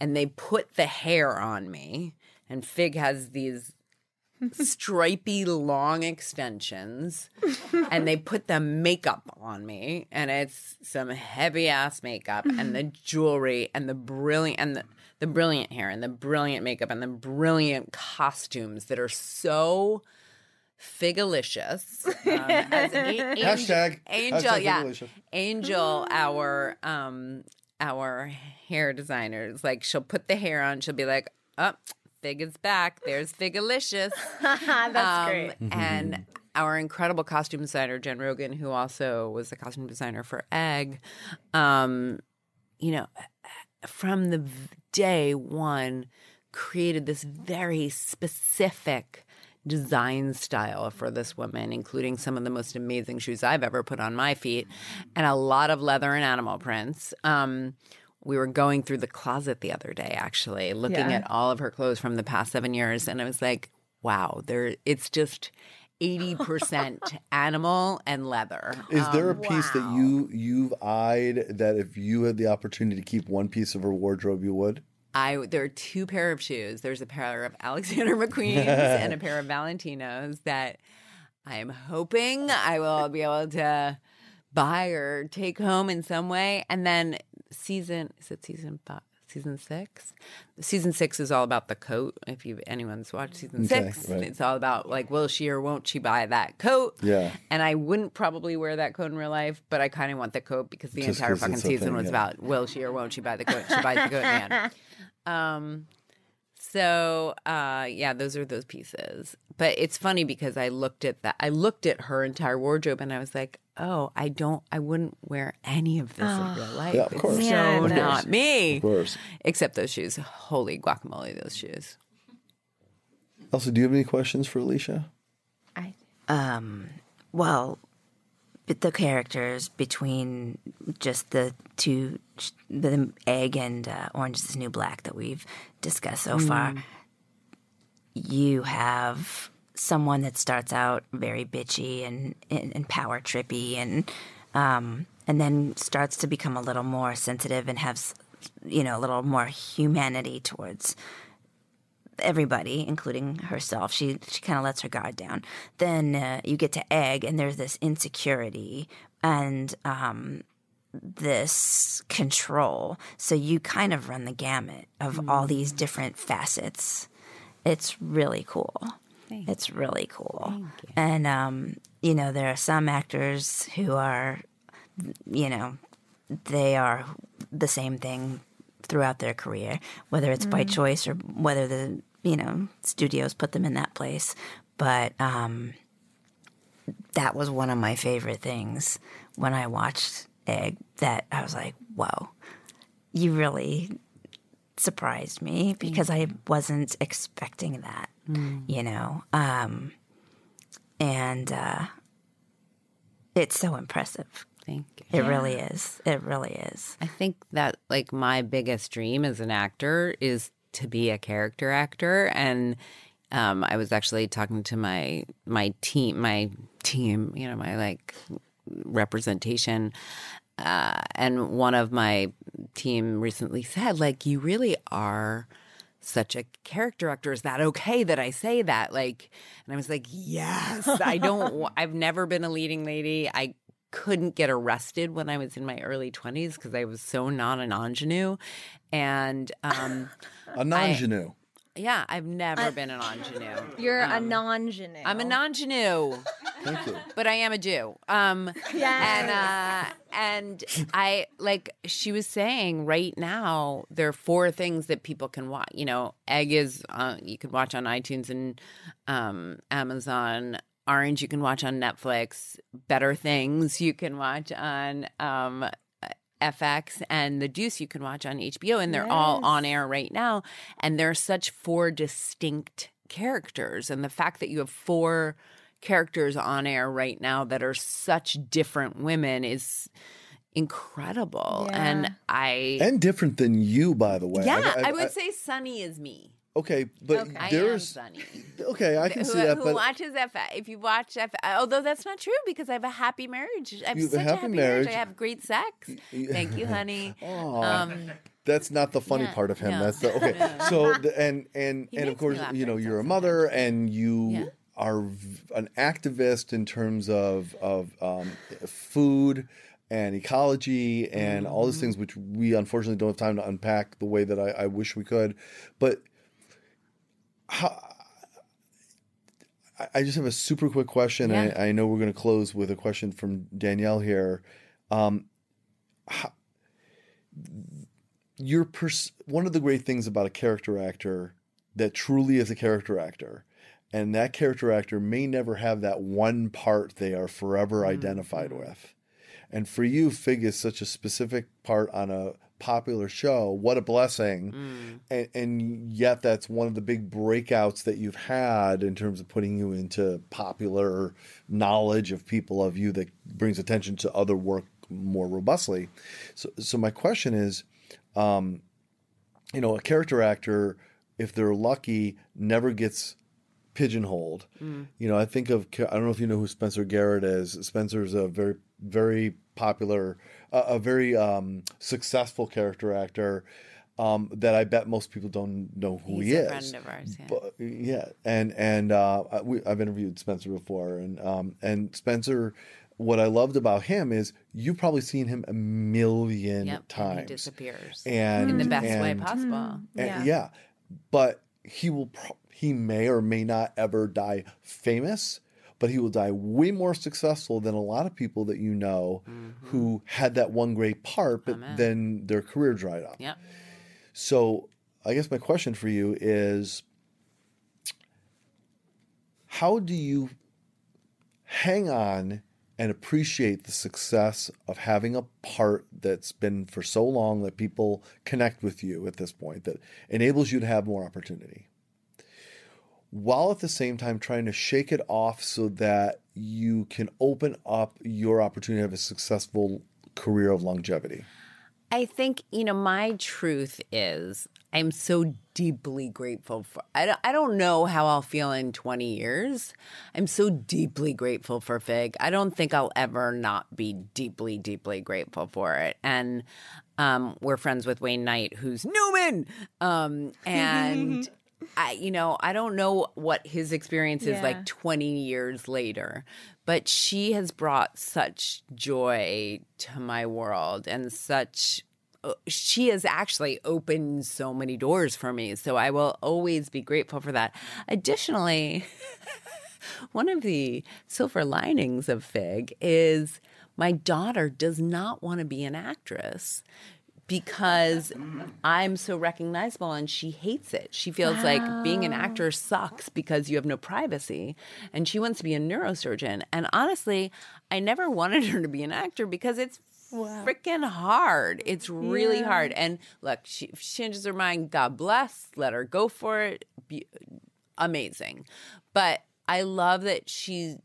and they put the hair on me, and Fig has these stripy long extensions, and they put the makeup on me, and it's some heavy ass makeup, and the jewelry, and the brilliant, and the, the brilliant hair, and the brilliant makeup, and the brilliant costumes that are so figalicious. Um, Hashtag- Angel, hashtag yeah, figalicious. Angel, our um, our hair designer, is like she'll put the hair on. She'll be like, "Up, oh, Fig is back. There's Figalicious." That's Um, great. And our incredible costume designer, Jen Rogien, who also was the costume designer for Egg, um, you know, from the day one, created this very specific design style for this woman, including some of the most amazing shoes I've ever put on my feet, and a lot of leather and animal prints. Um, we were going through the closet the other day, actually, looking Yeah. at all of her clothes from the past seven years, and I was like, "Wow, there! It's just." 80% animal and leather. Is there a Um, piece that you you've eyed that if you had the opportunity to keep one piece of her wardrobe, you would? I there are two pair of shoes. There's a pair of Alexander McQueen's and a pair of Valentino's that I am hoping I will be able to buy or take home in some way. And then season is it season five? Season six. Season six is all about the coat. If you anyone's watched season Okay, six, right. it's all about like, will she or won't she buy that coat? Yeah. And I wouldn't probably wear that coat in real life, but I kind of want the coat because the Just entire fucking season thing, was yeah. about will she or won't she buy the coat? She buys the coat, man. Um, so uh, yeah, those are those pieces. But it's funny because I looked at that. I looked at her entire wardrobe and I was like, oh, I don't. I wouldn't wear any of this in real life. Yeah, of course. It's Man. so Of not course. me. Of course. Except those shoes. Holy guacamole, those shoes. Also, do you have any questions for Alysia? I, Um, well, but the characters between just the two, the egg and uh, orange is the new black that we've discussed so far, you have someone that starts out very bitchy and, and, and power trippy and um, and then starts to become a little more sensitive and has you know a little more humanity towards everybody, including herself. She she kind of lets her guard down. Then uh, you get to Egg, and there's this insecurity and um, this control. So you kind of run the gamut of all these different facets. It's really cool. It's really cool. And um, you know, there are some actors who are, you know, they are the same thing throughout their career, whether it's by choice or whether the you know studios put them in that place. But um, that was one of my favorite things when I watched Egg. That I was like, "Whoa, you really surprised me because I wasn't expecting that." You know, um, and uh, it's so impressive. Thank you. It really is. It really is. I think that like my biggest dream as an actor is to be a character actor and um, I was actually talking to my my team my team you know my like representation uh, and one of my team recently said like you really are such a character actor. Is that okay that i say that? Like and i was like yes. I don't i've never been a leading lady. I couldn't get arrested when i was in my early 20s because i was so not an ingenue and um A non-genue. Yeah, I've never been an ingenue. You're a Um, non-ingenue. I'm a non-ingenue. Thank you. but I am a Jew. Um, Yes. and uh, and I like she was saying right now there are four things that people can watch. You know, Egg is uh, you can watch on iTunes and um, Amazon. Orange you can watch on Netflix. Better Things you can watch on um, FX and The Deuce you can watch on HBO, and they're all on air right now. And they're such four distinct characters, and the fact that you have four characters on air right now that are such different women is incredible. Yeah. And I, And different than you, by the way. yeah, I, I- would I- say Sunny is me. Okay, but Okay. I am there's Sunny. okay. I can who, see that, who but watches F? If you watch F, although that's not true because I have a happy marriage. I have You have a such a happy happy, marriage. marriage. I have great sex. Thank you, honey. Um, that's not the funny Yeah, part of him. no, That's the okay. So the, and and He and of course, you know, you're a mother and you Yeah. are v- an activist in terms of of um, food and ecology and all Mm-hmm. these things, which we unfortunately don't have time to unpack the way that I, I wish we could. But how, I- I just have a super quick question. Yeah. I, I know we're going to close with a question from Danielle here. Um, how, your pers- one of the great things about a character actor that truly is a character actor, and that character actor may never have that one part they are forever identified with. And for you, Fig is such a specific part on a popular show. What a blessing. And, and yet, that's one of the big breakouts that you've had in terms of putting you into popular knowledge of people of you that brings attention to other work more robustly. So, so my question is um, you know, a character actor, if they're lucky, never gets pigeonholed. You know, I think of I don't know if you know who Spencer Garrett is. Spencer's a very very popular, uh, a very um, successful character actor um, that I bet most people don't know who he's he a is. friend of ours. Yeah. But, yeah, and and uh, we, I've interviewed Spencer before, and um, and Spencer. What I loved about him is you've probably seen him a million Yep, and times he disappears and in the best way possible. and- Yeah. yeah. but he will. Pro- he may or may not ever die famous, but he will die way more successful than a lot of people that you know mm-hmm. who had that one great part, but Amen. then their career dried up. Yep. So, I guess my question for you is how do you hang on and appreciate the success of having a part that's been for so long that people connect with you at this point that enables you to have more opportunity while at the same time trying to shake it off so that you can open up your opportunity to have a successful career of longevity I think, you know, my truth is I'm so deeply grateful for I don't, I don't know how I'll feel in 20 years. I'm so deeply grateful for Fig. I don't think I'll ever not be deeply deeply grateful for it. And um we're friends with Wayne Knight who's Newman. Um and I you know, I don't know what his experience is like 20 years later, but she has brought such joy to my world and such uh, she has actually opened so many doors for me. So I will always be grateful for that. Additionally, one of the silver linings of Fig is my daughter does not want to be an actress because mm-hmm. I'm so recognizable and she hates it. She feels like being an actor sucks because you have no privacy and she wants to be a neurosurgeon. And honestly, I never wanted her to be an actor because it's freaking hard. It's really hard. And look, she changes her mind, God bless, let her go for it. Be, amazing. But I love that she's d-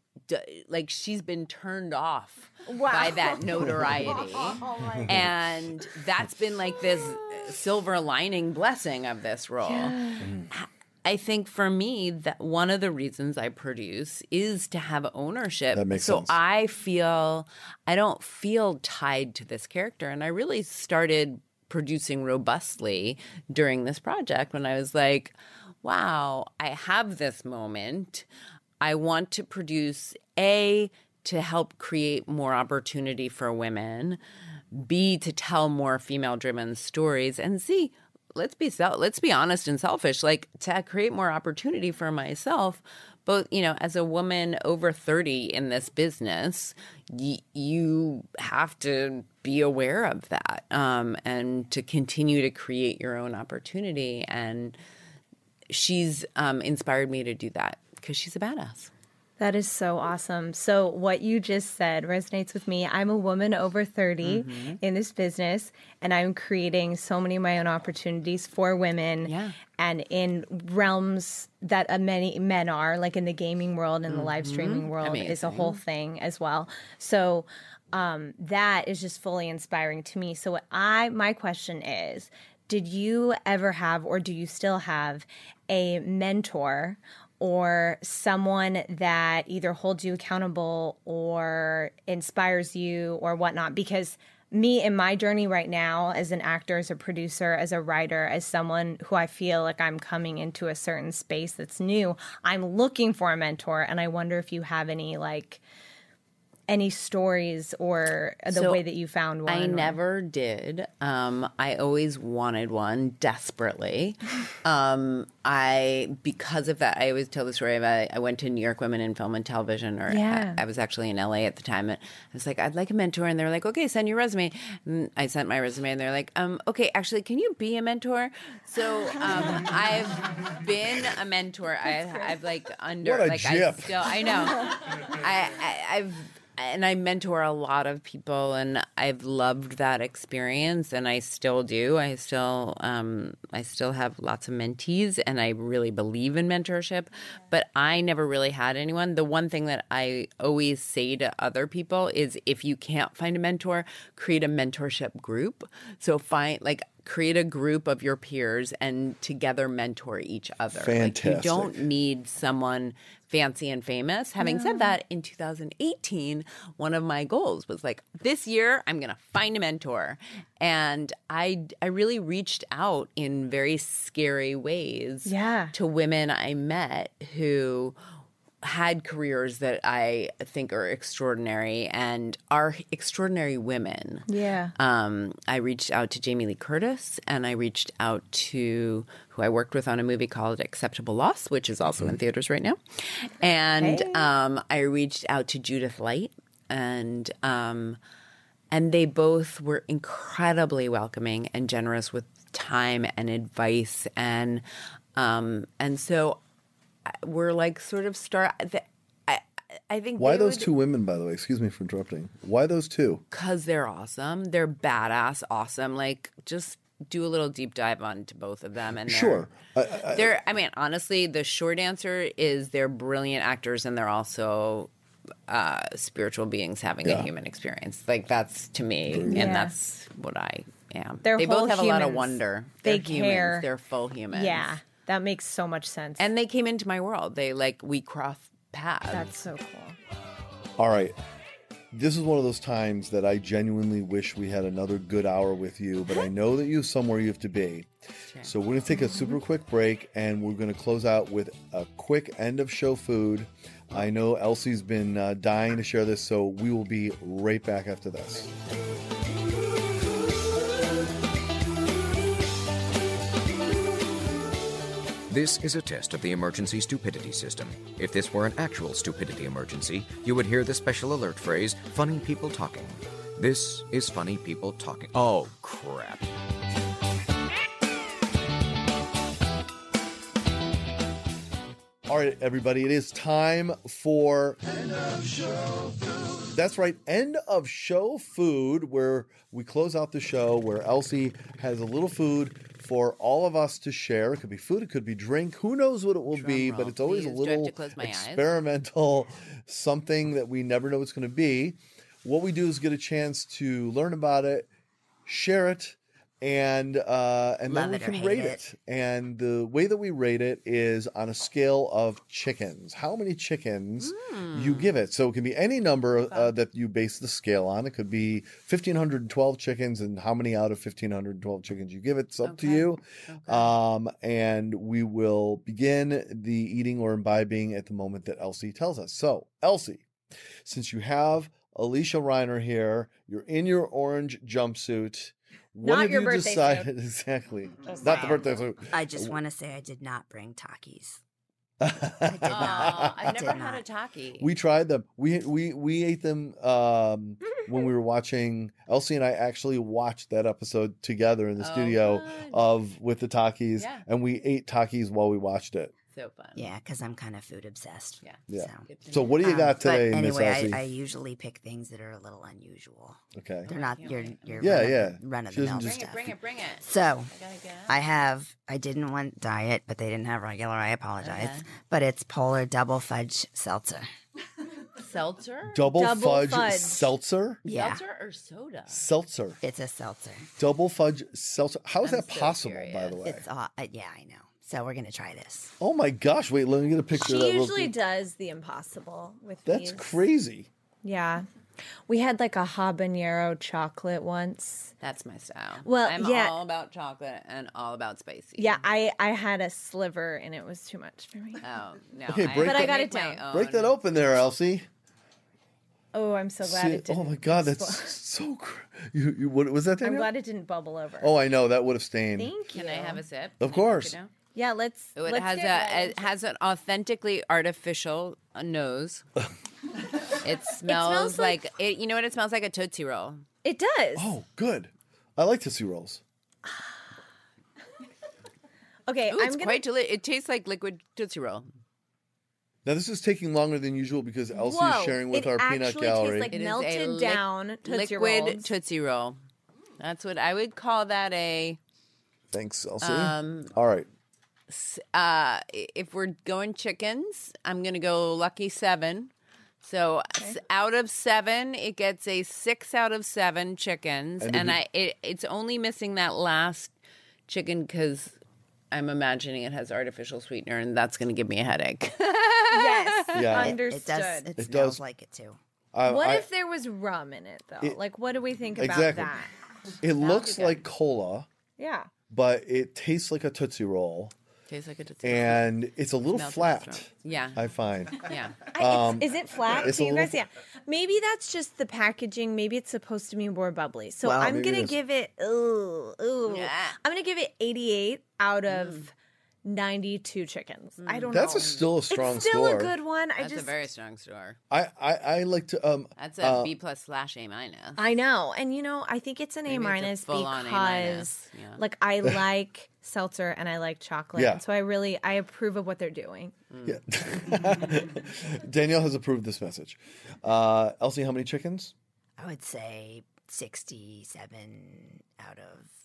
like she's been turned off by that notoriety. Oh and that's been like this uh, silver lining blessing of this role. I think for me that one of the reasons I produce is to have ownership. That makes so sense. I feel I don't feel tied to this character and I really started producing robustly during this project when I was like, wow, I have this moment. I want to produce A to help create more opportunity for women, B to tell more female driven stories and C let's be sel- let's be honest and selfish. Like to create more opportunity for myself, both you know, as a woman over thirty in this business, y- you have to be aware of that um, and to continue to create your own opportunity. And she's um, inspired me to do that because she's a badass. That is so awesome. So, what you just said resonates with me. I'm a woman over 30 Mm-hmm. in this business, and I'm creating so many of my own opportunities for women Yeah. and in realms that uh, many men are, like in the gaming world and the live streaming world, is a whole thing as well. So, um, that is just fully inspiring to me. So, what I, my question is, did you ever have, or do you still have, a mentor or someone that either holds you accountable or inspires you or whatnot? Because me in my journey right now as an actor, as a producer, as a writer, as someone who I feel like I'm coming into a certain space that's new, I'm looking for a mentor. And I wonder if you have any like any stories or the So, way that you found one. I or- never did. Um, I always wanted one desperately. um, I because of that, I always tell the story of I, I went to New York Women in Film and Television, or Yeah. I, I was actually in LA at the time. And I was like, I'd like a mentor, and they're like, okay, send your resume. And I sent my resume, and they're like, um, okay, actually, can you be a mentor? So um, I've been a mentor. I, I've like under What a like I still I know. I, I I've and I mentor a lot of people, and I've loved that experience, and I still do. I still, um, I still have lots of mentees, and I really believe in mentorship. But I never really had anyone. The one thing that I always say to other people is, if you can't find a mentor, create a mentorship group. So find like create a group of your peers and together mentor each other. Like Fantastic. you don't need someone fancy and famous. Having said that, in 2018, one of my goals was like this year I'm going to find a mentor. And I I really reached out in very scary ways Yeah. to women I met who had careers that I think are extraordinary and are extraordinary women. Yeah. Um, I reached out to Jamie Lee Curtis and I reached out to who I worked with on a movie called Acceptable Loss, which is also in theaters right now. And um, I reached out to Judith Light and um, and they both were incredibly welcoming and generous with time and advice and um, and so I- we're like sort of start. the- I I think Why those would- two women, by the way? Excuse me for interrupting. Why those two? because they're awesome. They're badass, awesome. Like just do a little deep dive onto both of them. And they're, Sure. I, I, they're. I mean, honestly, the short answer is they're brilliant actors, and they're also uh, spiritual beings having a human experience. Like that's to me, and that's what I am. They're they both have a lot of wonder. They They're humans. care. They're full humans. yeah. That makes so much sense. and they came into my world. They like we crossed paths. that's so cool. All right. This is one of those times that I genuinely wish we had another good hour with you, but I know that you have somewhere you have to be. So we're going to take a super quick break and we're going to close out with a quick end of show food. I know Elsie's been uh, dying to share this, so we will be right back after this. This is a test of the emergency stupidity system. If this were an actual stupidity emergency, you would hear the special alert phrase, funny people talking. This is funny people talking. Oh, crap. All right, everybody, it is time for That's right, end of show food, where we close out the show, where Elsie has a little food for all of us to share. It could be food, it could be drink. Who knows what it will be, but it's always a please. Have little experimental, something that we never know what's going to be. What we do is get a chance to learn about it, share it, and uh, and Love then we can rate it. it. And the way that we rate it is on a scale of chickens. How many chickens you Hmm. give it? So it can be any number uh, that you base the scale on. It could be fifteen hundred and twelve chickens, and how many out of fifteen hundred and twelve chickens you give it. It's up to Okay. you. Um, and we will begin the eating or imbibing at the moment that Elsie tells us. So, Elsie, since you have Alysia Reiner here, you're in your orange jumpsuit. What Not have your you birthday decided exactly? Not the birthday suit. I just want to say I did not bring Takis. Aw, not. I've never had not. a taki. We tried them. We we we ate them um, when we were watching. Elsie and I actually watched that episode together in the Oh, studio fun. of with the Takis, Yeah. and we ate Takis while we watched it. So fun. Yeah, because I'm kind of food obsessed. Yeah. Yeah. So. So what do you Um, got but today, Miss anyway, I, I usually pick things that are a little unusual. okay. They're not your your Yeah, run yeah run of the mill just- Bring it, bring it, bring it. So I gotta get out. I have I didn't want diet, but they didn't have regular. I apologize, Okay. but it's polar double fudge seltzer. seltzer. Double, Double fudge, fudge. seltzer. Yeah, Seltzer or soda? Seltzer. it's a seltzer. Double fudge seltzer. How is I'm that so possible, by the way? It's uh, uh, yeah, I know. So we're gonna try this. Oh my gosh! Wait, let me get a picture. of that She usually does the impossible with That's these. crazy. Yeah. We had like a habanero chocolate once. That's my style. Well, I'm yeah. all about chocolate and all about spicy. Yeah, I I had a sliver and it was too much for me. Oh no. Okay, break But I that- got it down. Break that open there, Elsie. Oh, I'm so glad See- it didn't. oh my god, that's so. Cr- you, you, what was that? I'm glad it didn't bubble over. Oh, I know that would have stained. Thank you. Can I have a sip? Of course. take it down? Yeah, let's. Oh, it let's has a it has an authentically artificial uh, nose. it smells, like- like, it. You know what it smells like? A tootsie roll. It does. Oh, good. I like Tootsie Rolls. Okay, Ooh, I'm it's gonna. quite delicious. It tastes like liquid tootsie roll. Now this is taking longer than usual because Elsie Whoa, is sharing with it our peanut actually gallery. tastes like It is a melted lic- down Tootsie liquid Rolls. tootsie roll. That's what I would call that a. Thanks, Elsie. Um, All right. Uh, if we're going chickens, I'm gonna go lucky seven. So s- out of seven, it gets a six out of seven chickens, And and, if I it, it's only missing that last chicken because I'm imagining it has artificial sweetener, and that's gonna give me a headache. yes, Yeah. It- understood. It does. It, It smells does. like it too. I- what I- if there was rum in it though? It- like, what do we think about Exactly. that? it looks like cola, Yeah. but it tastes like a Tootsie Roll, Tastes like a tootsie and it's a little Smells like a flat. Yeah, I find. yeah. I- it's, is it flat Um, it's to a you guys? little- Yeah. Maybe that's just the packaging. Maybe it's supposed to be more bubbly. So Well, I'm maybe it gonna is. give it. Ooh, ooh. Yeah. I'm gonna give it 88 out of Mm. 92 chickens. I don't know. That's know. a still a strong it's still score. a good one. I That's just a very strong store. I, I I like to um That's a uh, B plus slash A minus. I know. And you know, I think it's an A Maybe a minus full-on A because minus, yeah. like I like seltzer and I like chocolate. Yeah. So I really I approve of what they're doing. yeah. Danielle has approved this message. Uh, Elsie, how many chickens? I would say sixty-seven out of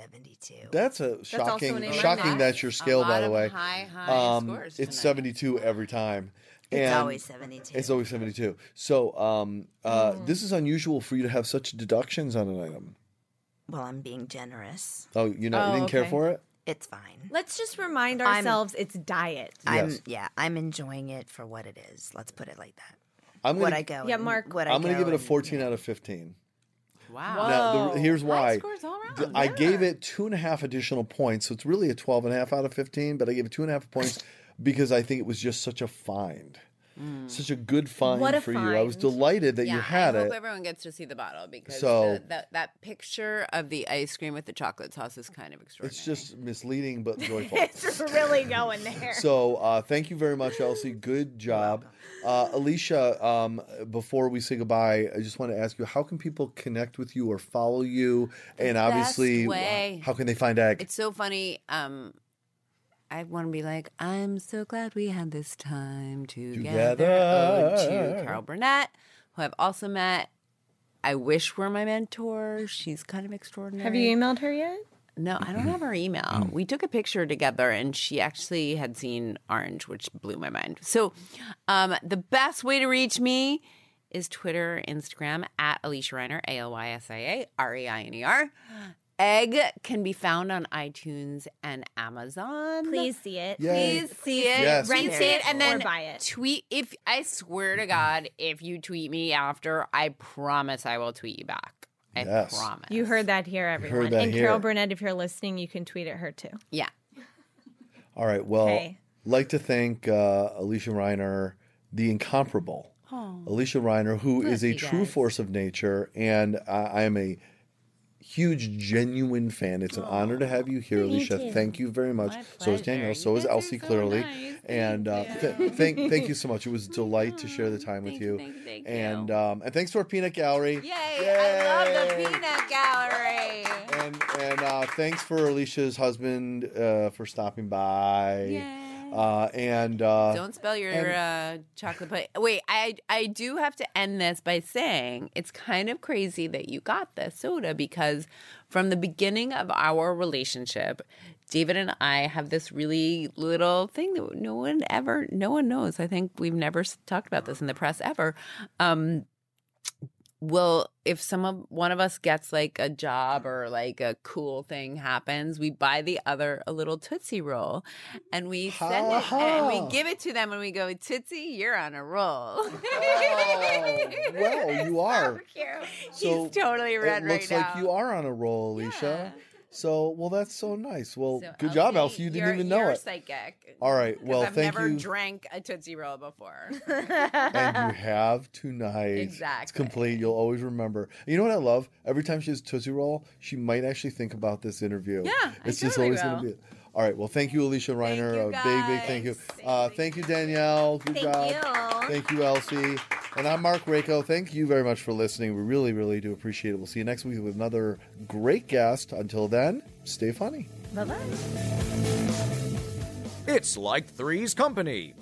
seventy-two. That's a also shocking an shocking that's your A scale lot by the of way. High, high Um, scores. it's tonight. 72 every time. it's always seventy-two. It's always 72. So um, uh, Mm. this is unusual for you to have such deductions on an item. well, I'm being generous. Oh, you know, Oh, you didn't care for it? It's fine. Let's just remind I'm- ourselves it's diet. I'm Yes. yeah. I'm enjoying it for what it is. Let's put it like that. I'm gonna, I go? Yeah, Marc. Would I I'm going to give it a and- 14 out of 15. Wow. Now, the, here's High why. scores all around. Th- I gave it two and a half additional points. So it's really a 12 and a half out of 15, but I gave it two and a half points because I think it was just such a find. Such a good find What a for you. I was delighted that yeah, you had it. I it. hope everyone gets to see the bottle because So- the, that that picture of the ice cream with the chocolate sauce is kind of extraordinary. It's just misleading but joyful. It's really going there. So uh, thank you very much, Elsie. Good job, uh, Alysia. Um, before we say goodbye, I just want to ask you: How can people connect with you or follow you? And obviously, how can they find Egg? It's so funny. Um, I want to be like, I'm so glad we had this time together. Ode Together. to Carol Burnett, who I've also met. I wish were my mentor. She's kind of extraordinary. Have you emailed her yet? No, I don't have her email. We took a picture together and she actually had seen Orange, which blew my mind. So, um, the best way to reach me is Twitter, Instagram at Alysia Reiner, A L Y S I A R E I N E R. Egg can be found on iTunes and Amazon. Please see it. Yay. Please see it, Yes. rent Share it, it and or then buy it. tweet. If I swear to God, if you tweet me after, I promise I will tweet you back. I Yes. promise. You heard that here, everyone. that and here. Carol Burnett, if you're listening, you can tweet at her too. Yeah. All right. Well, Okay. like to thank uh, Alysia Reiner, the incomparable Alysia Reiner, who is a true guys. force of nature, and I, I am a huge, genuine fan. It's an honor to have you here, Alysia. Thank you very much. So is. Danielle. So is Elsie, so clearly. nice. And uh, Thank th- you. thank thank you so much. It was a delight to share the time with Thank you. you, thank you, thank you. And um, and thanks to our peanut gallery. Yay! I love the peanut gallery. And and uh, thanks for Alysia's husband uh, for stopping by. Yay. Uh, and uh, Don't spell your and- uh, chocolate pudding. Wait, I I do have to end this by saying it's kind of crazy that you got this soda because from the beginning of our relationship, David and I have this really little thing that no one ever, no one knows. I think we've never talked about this in the press ever. Um, well, if some of one of us gets like a job or like a cool thing happens, we buy the other a little Tootsie Roll and we send it and we give it to them and we go, Tootsie, you're on a roll. Oh, well, you are. So He's totally red right now. it looks right like now. you are on a roll, Alysia. So, well, that's so nice. Well, So, good job, Elsie, Elsie. You didn't even know you're it. psychic. All right. Well, thank you. I've thank never you. drank a Tootsie Roll before. and you have tonight. It's complete. You'll always remember. You know what I love? Every time she has Tootsie Roll, she might actually think about this interview. Yeah, I it's just totally always going to be. All right. Well, thank you, Alysia Reiner. you, a big, big thank you. Uh, thank you, Danielle. Good Thank job. you. Thank you, Elsie. And I'm Marc Raco. Thank you very much for listening. We really, really do appreciate it. We'll see you next week with another great guest. Until then, stay funny. Bye bye. It's like Three's Company,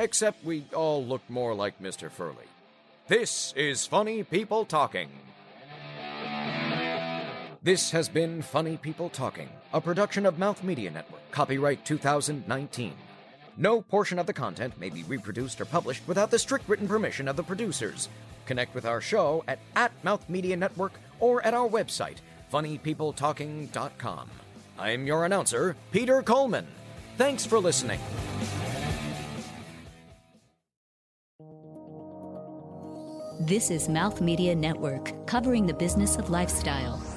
except we all look more like Mr. Furley. This is Funny People Talking. This has been Funny People Talking, a production of Mouth Media Network, copyright 2019. No portion of the content may be reproduced or published without the strict written permission of the producers. Connect with our show at, at Mouth Media Network or at our website, funnypeopletalking.com. I'm your announcer, Peter Coleman. Thanks for listening. This is Mouth Media Network, covering the business of lifestyle.